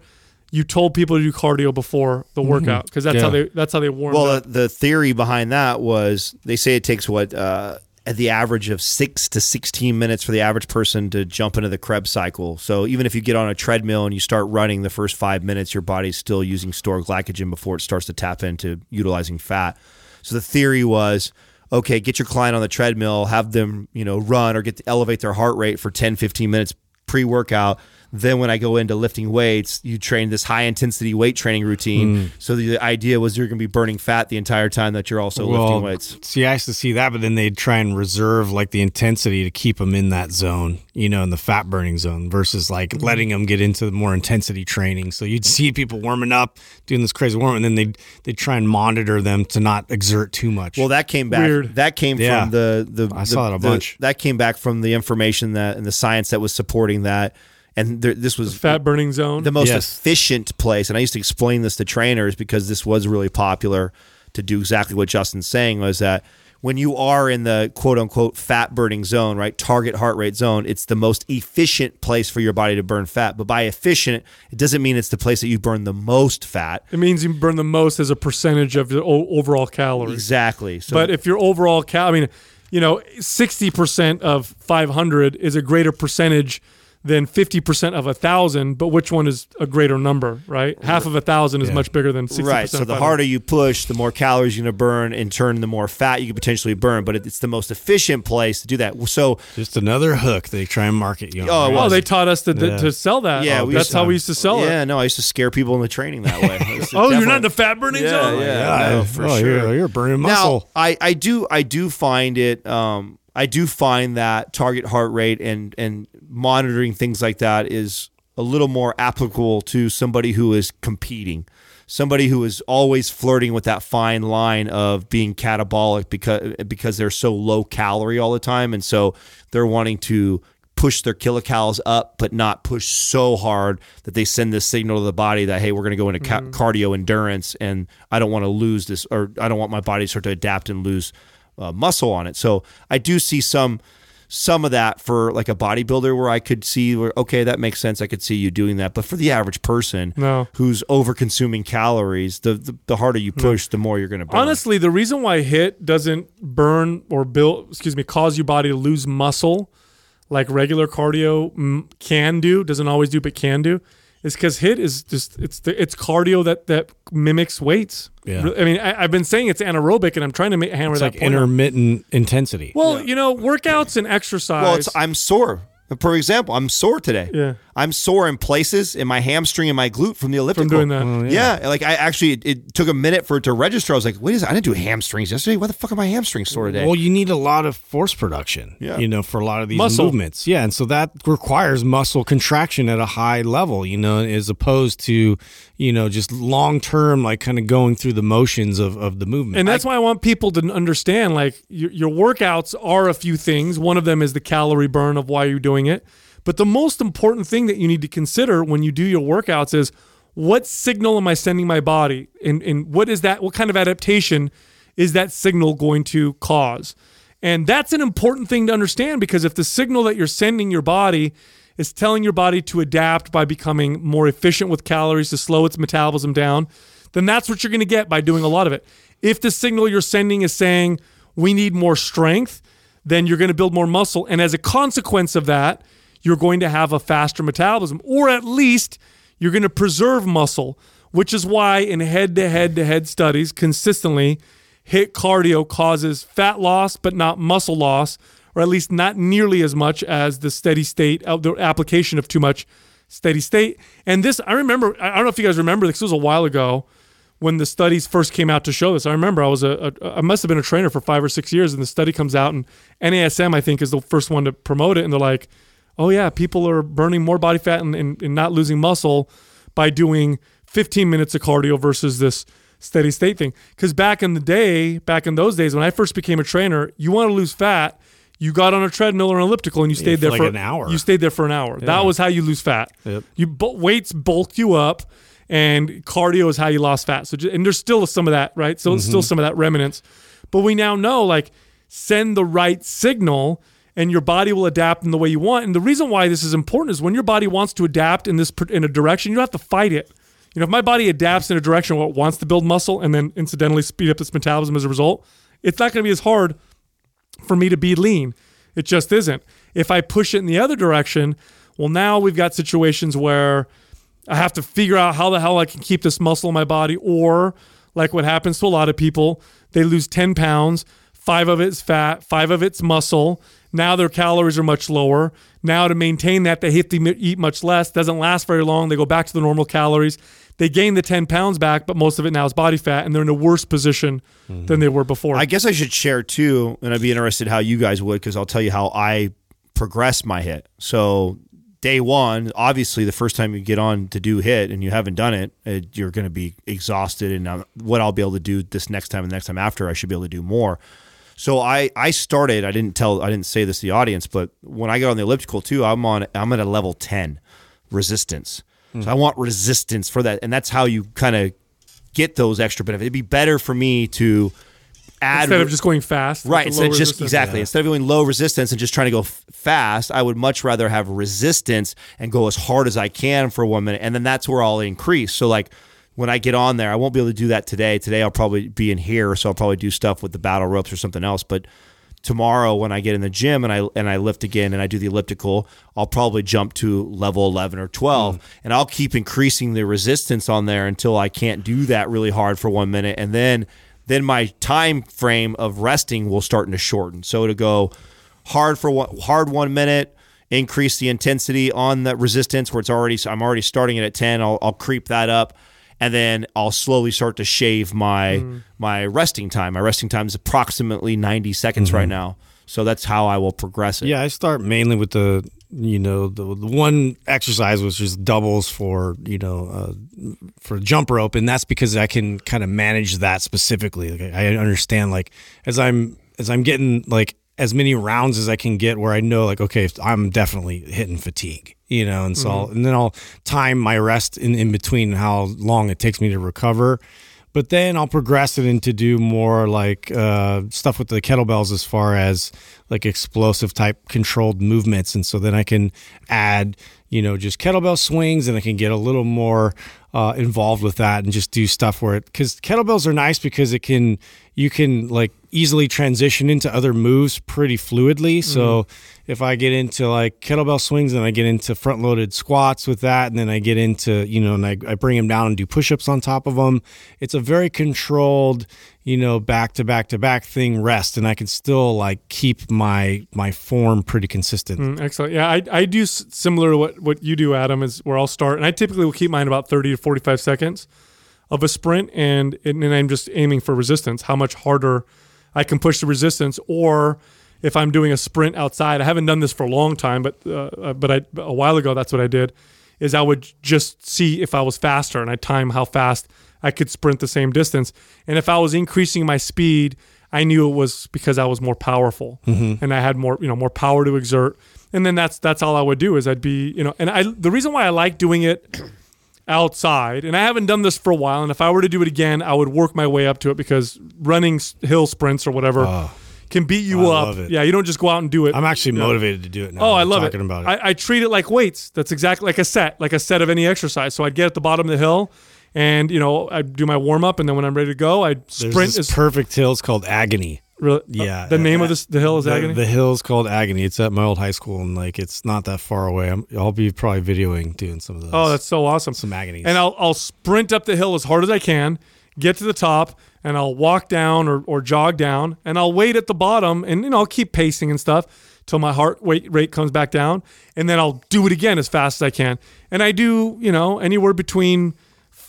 you told people to do cardio before the workout because that's how they that's how they warmed Well, up. the, the theory behind that was they say it takes what uh, at the average of six to sixteen minutes for the average person to jump into the Krebs cycle. So even if you get on a treadmill and you start running the first five minutes, your body's still using stored glycogen before it starts to tap into utilizing fat. So the theory was. Okay, get your client on the treadmill, have them, you know, run or get to elevate their heart rate for 10, 15 minutes pre-workout. Then when I go into lifting weights, you train this high intensity weight training routine. So the idea was you're going to be burning fat the entire time that you're also lifting weights. See, I used to see that, but then they'd try and reserve like the intensity to keep them in that zone, you know, in the fat burning zone versus like Mm-hmm. letting them get into the more intensity training. So you'd see people warming up, doing this crazy warm, and then they'd, they'd try and monitor them to not exert too much. Well, that came back. Weird. That came Yeah. from the the. I the- saw that a the- bunch. That came back from the information that and the science that was supporting that, and there, this was the Fat burning zone. the most Yes. efficient place. And I used to explain this to trainers because this was really popular to do exactly what Justin's saying was that when you are in the quote unquote fat burning zone, right, target heart rate zone, it's the most efficient place for your body to burn fat. But by efficient, it doesn't mean it's the place that you burn the most fat. it means you burn the most as a percentage of the o- overall calories. Exactly. So But if your overall cal, I mean, you know, sixty percent of five hundred is a greater percentage than fifty percent of a thousand. But which one is a greater number, right? Half of a thousand is much bigger than sixty Right. percent. So the harder you push, the more calories you're going to burn. In turn, the more fat you could potentially burn. But it's the most efficient place to do that. So Just another hook they try and market you on. Oh, right? Oh, they taught us to, Yeah. to sell that. Yeah, Oh, that's used how we used to sell it. yeah, no, I used to scare people into training that way. I used to Oh, you're not in the fat burning Yeah, zone. yeah. yeah, no, for oh, sure. You're, you're burning Now, muscle. I, I do I do find it um I do find that target heart rate and and monitoring things like that is a little more applicable to somebody who is competing. Somebody who is always flirting with that fine line of being catabolic because because they're so low calorie all the time and so they're wanting to push their kilocalories up, but not push so hard that they send this signal to the body that hey, we're going to go into ca- mm-hmm. cardio endurance, and I don't want to lose this, or I don't want my body to start to adapt and lose uh, muscle on it. So I do see some some of that for like a bodybuilder where I could see where okay, that makes sense. I could see you doing that, but for the average person No. who's over consuming calories, the, the the harder you push, the more you're going to burn. Honestly, the reason why HIIT doesn't burn or build, excuse me, cause your body to lose muscle like regular cardio can do, doesn't always do, but can do, is because HIIT is just it's the, it's cardio that that mimics weights. Yeah. I mean, I, I've been saying it's anaerobic, and I'm trying to make, hammer It's that like point. home. intermittent intensity. Well, you know, workouts and exercise. Well, it's, I'm sore. For example, I'm sore today. Yeah. I'm sore in places in my hamstring and my glute from the elliptical. doing that. Oh, yeah. like I actually, it, it took a minute for it to register. I was like, wait a second, I didn't do hamstrings yesterday. Why the fuck are my hamstrings sore today? Well, you need a lot of force production, Yeah. you know, for a lot of these Muscle. movements. Yeah, and so that requires muscle contraction at a high level, you know, as opposed to, you know, just long term, like kind of going through the motions of, of the movement. And that's why I want people to understand like your, your workouts are a few things. One of them is the calorie burn of why you're doing it. But the most important thing that you need to consider when you do your workouts is what signal am I sending my body? And, and what is that? What kind of adaptation is that signal going to cause? And that's an important thing to understand because if the signal that you're sending your body is telling your body to adapt by becoming more efficient with calories to slow its metabolism down, then that's what you're going to get by doing a lot of it. If the signal you're sending is saying we need more strength, then you're going to build more muscle. And as a consequence of that, you're going to have a faster metabolism, or at least you're going to preserve muscle, which is why in head to head to head studies, consistently, HIIT cardio causes fat loss, but not muscle loss, or at least not nearly as much as the steady state, uh, the application of too much steady state. And this, I remember, I don't know if you guys remember, this was a while ago when the studies first came out to show this. I remember I was a, a I must have been a trainer for five or six years, and the study comes out, and NASM I think is the first one to promote it, and they're like, "Oh yeah, people are burning more body fat and, and, and not losing muscle by doing 15 minutes of cardio versus this steady state thing." Because back in the day, back in those days when I first became a trainer, you want to lose fat. You got on a treadmill or an elliptical and you stayed for there like for an hour. You stayed there for an hour. That was how you lose fat. Yep. You weights bulk you up, and cardio is how you lost fat. So, and there's still some of that, right? So, still mm-hmm. some of that remnants. But we now know, like, send the right signal, and your body will adapt in the way you want. And the reason why this is important is when your body wants to adapt in this in a direction, you don't have to fight it. You know, if my body adapts in a direction where it wants to build muscle and then incidentally speed up its metabolism as a result, it's not going to be as hard for me to be lean. It just isn't. If I push it in the other direction, well, now we've got situations where I have to figure out how the hell I can keep this muscle in my body, or like what happens to a lot of people, they lose 10 pounds, five of it's fat, five of it's muscle. Now their calories are much lower. Now to maintain that, they have to eat much less. Doesn't last very long. They go back to the normal calories. They gain the 10 pounds back, but most of it now is body fat, and they're in a worse position than they were before. I guess I should share too, and I'd be interested how you guys would because I'll tell you how I progress my HIIT. So day one, obviously, the first time you get on to do HIIT and you haven't done it, it you're going to be exhausted. And um, what I'll be able to do this next time and the next time after, I should be able to do more. So I I started. I didn't tell. I didn't say this to the audience, but when I got on the elliptical too, I'm on. I'm at a level ten resistance. So I want resistance for that, and that's how you kind of get those extra benefits. It'd be better for me to add Instead of just going fast. Right. with the Instead low of just resistance. exactly instead of going low resistance and just trying to go f- fast, I would much rather have resistance and go as hard as I can for one minute, and then that's where I'll increase. So like when I get on there, I won't be able to do that today. Today I'll probably be in here, so I'll probably do stuff with the battle ropes or something else. But tomorrow when I get in the gym and I and I lift again and I do the elliptical, I'll probably jump to level 11 or 12 hmm. and I'll keep increasing the resistance on there until I can't do that really hard for 1 minute and then then my time frame of resting will start to shorten. So to go hard for one, hard 1 minute, increase the intensity on the resistance where it's already so I'm already starting it at 10, I'll I'll creep that up and then I'll slowly start to shave my my resting time. My resting time is approximately 90 seconds right now. So that's how I will progress it. Yeah, I start mainly with the you know the, the one exercise was just doubles for you know uh, for jump rope, and that's because I can kind of manage that specifically. Like I understand like as I'm as I'm getting like as many rounds as I can get where I know like okay I'm definitely hitting fatigue you know and so I'll, and then I'll time my rest in, in between how long it takes me to recover. But then I'll progress it into do more like uh, stuff with the kettlebells as far as like explosive type controlled movements, and so then I can add you know just kettlebell swings, and I can get a little more uh, involved with that and just do stuff where it because kettlebells are nice because it can you can like easily transition into other moves pretty fluidly. So if I get into like kettlebell swings and I get into front loaded squats with that, and then I get into, you know, and I, I bring them down and do push ups on top of them, it's a very controlled, you know, back to back to back thing rest. And I can still like keep my, my form pretty consistent. Mm, excellent. Yeah, I, I do s- similar to what, what you do, Adam, is where I'll start. And I typically will keep mine about 30 to 45 seconds of a sprint. And, and I'm just aiming for resistance, how much harder I can push the resistance. Or if I'm doing a sprint outside, I haven't done this for a long time, but, uh, uh, but I, a while ago, that's what I did, is I would just see if I was faster and I time how fast I could sprint the same distance. And if I was increasing my speed, I knew it was because I was more powerful mm-hmm. and I had more, you know, more power to exert. And then that's that's all I would do is I'd be, you know, and I the reason why I like doing it outside, and I haven't done this for a while, and if I were to do it again, I would work my way up to it because running hill sprints or whatever ah. Can beat you I up. Yeah, you don't just go out and do it. I'm actually motivated to do it now. Oh, I love talking it. about it. I, I treat it like weights. That's exactly like a set, like a set of any exercise. So I'd get at the bottom of the hill, and you know I'd do my warm up, and then when I'm ready to go, I'd There's sprint. this Is perfect hill. It's called Agony. really, Yeah, the name uh, of this the hill is the, agony. The hill's called Agony. It's at my old high school, and like it's not that far away. I'm, I'll be probably videoing doing some of those. oh, that's so awesome. some agonies. and I'll I'll sprint up the hill as hard as I can, get to the top, and I'll walk down or, or jog down, and I'll wait at the bottom, and you know I'll keep pacing and stuff till my heart rate rate comes back down, and then I'll do it again as fast as I can, and I do you know anywhere between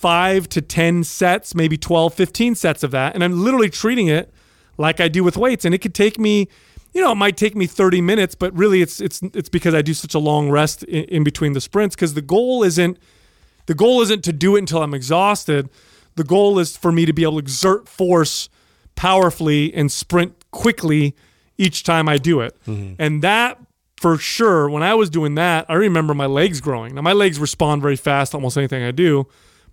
five to 10 sets, maybe 12, 15 sets of that. And I'm literally treating it like I do with weights. And it could take me, you know, it might take me 30 minutes, but really it's, it's, it's because I do such a long rest in, in between the sprints. Cause the goal isn't, the goal isn't to do it until I'm exhausted. The goal is for me to be able to exert force powerfully and sprint quickly each time I do it. Mm-hmm. And that for sure, when I was doing that, I remember my legs growing. Now my legs respond very fast to almost anything I do,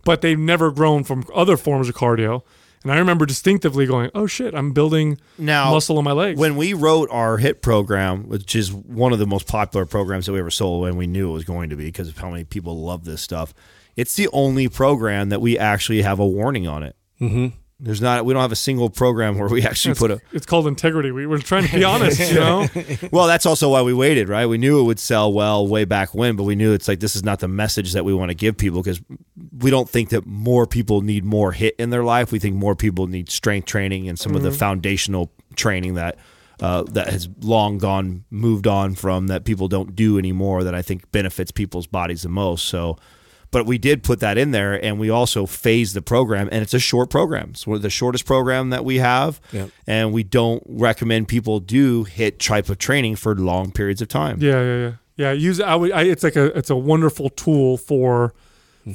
but they've never grown from other forms of cardio. And I remember distinctively going, "Oh shit, I'm building Now, muscle in my legs." When we wrote our HIIT program, which is one of the most popular programs that we ever sold, and we knew it was going to be because of how many people love this stuff, it's the only program that we actually have a warning on it. Mm-hmm. There's not. We don't have a single program where we actually it's, put a. it's called integrity. We were trying to be honest, you know. Well, that's also why we waited, right? We knew it would sell well way back when, but we knew it's like this is not the message that we want to give people because we don't think that more people need more HIIT in their life. We think more people need strength training and some of the foundational training that uh, that has long gone moved on from that people don't do anymore that I think benefits people's bodies the most. So, but we did put that in there, and we also phased the program, and it's a short program. It's one of the shortest program that we have, Yep. and we don't recommend people do HIIT type of training for long periods of time. Yeah, yeah, yeah. Yeah, use I would I, it's like a it's a wonderful tool for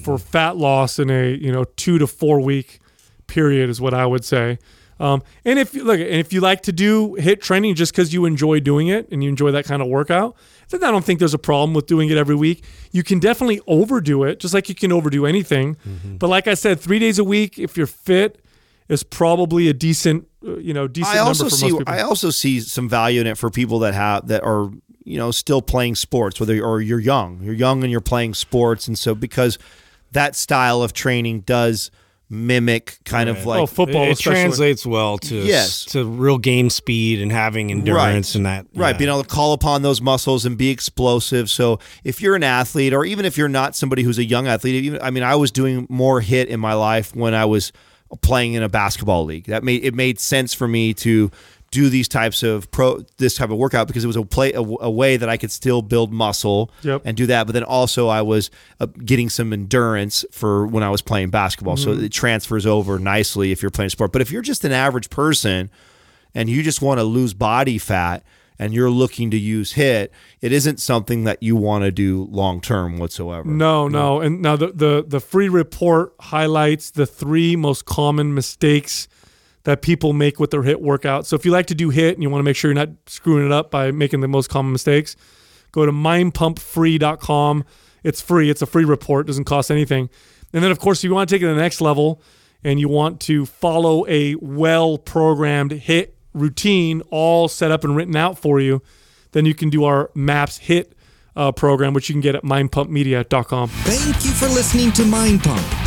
for fat loss in a, you know, 2 to 4 week period is what I would say. Um, and if look, and if you like to do HIIT training just because you enjoy doing it and you enjoy that kind of workout, then I don't think there's a problem with doing it every week. You can definitely overdo it, just like you can overdo anything. But like I said, three days a week, if you're fit, is probably a decent, uh, you know, decent I also for see most people. I also see some value in it for people that have that are you know still playing sports whether or you're young you're young and you're playing sports and so because that style of training does mimic kind of like oh, football it, it translates well to Yes. to real game speed and having endurance and that Right, yeah. being able to call upon those muscles and be explosive. So if you're an athlete, or even if you're not somebody who's a young athlete, even I mean, I was doing more HIIT in my life when I was playing in a basketball league. That made it made sense for me to do these types of pro this type of workout because it was a play a, a way that I could still build muscle Yep. and do that. But then also I was uh, getting some endurance for when I was playing basketball. So it transfers over nicely if you're playing sport. But if you're just an average person and you just want to lose body fat and you're looking to use HIIT, it isn't something that you want to do long term whatsoever. No, no. And now the, the the free report highlights the three most common mistakes that people make with their HIIT workout. So if you like to do HIIT and you want to make sure you're not screwing it up by making the most common mistakes, go to mindpumpfree.com. It's free. It's a free report. doesn't cost anything. And then of course, if you want to take it to the next level and you want to follow a well-programmed HIIT routine all set up and written out for you, then you can do our MAPS hit uh, program, which you can get at mindpumpmedia.com. Thank you for listening to Mind Pump.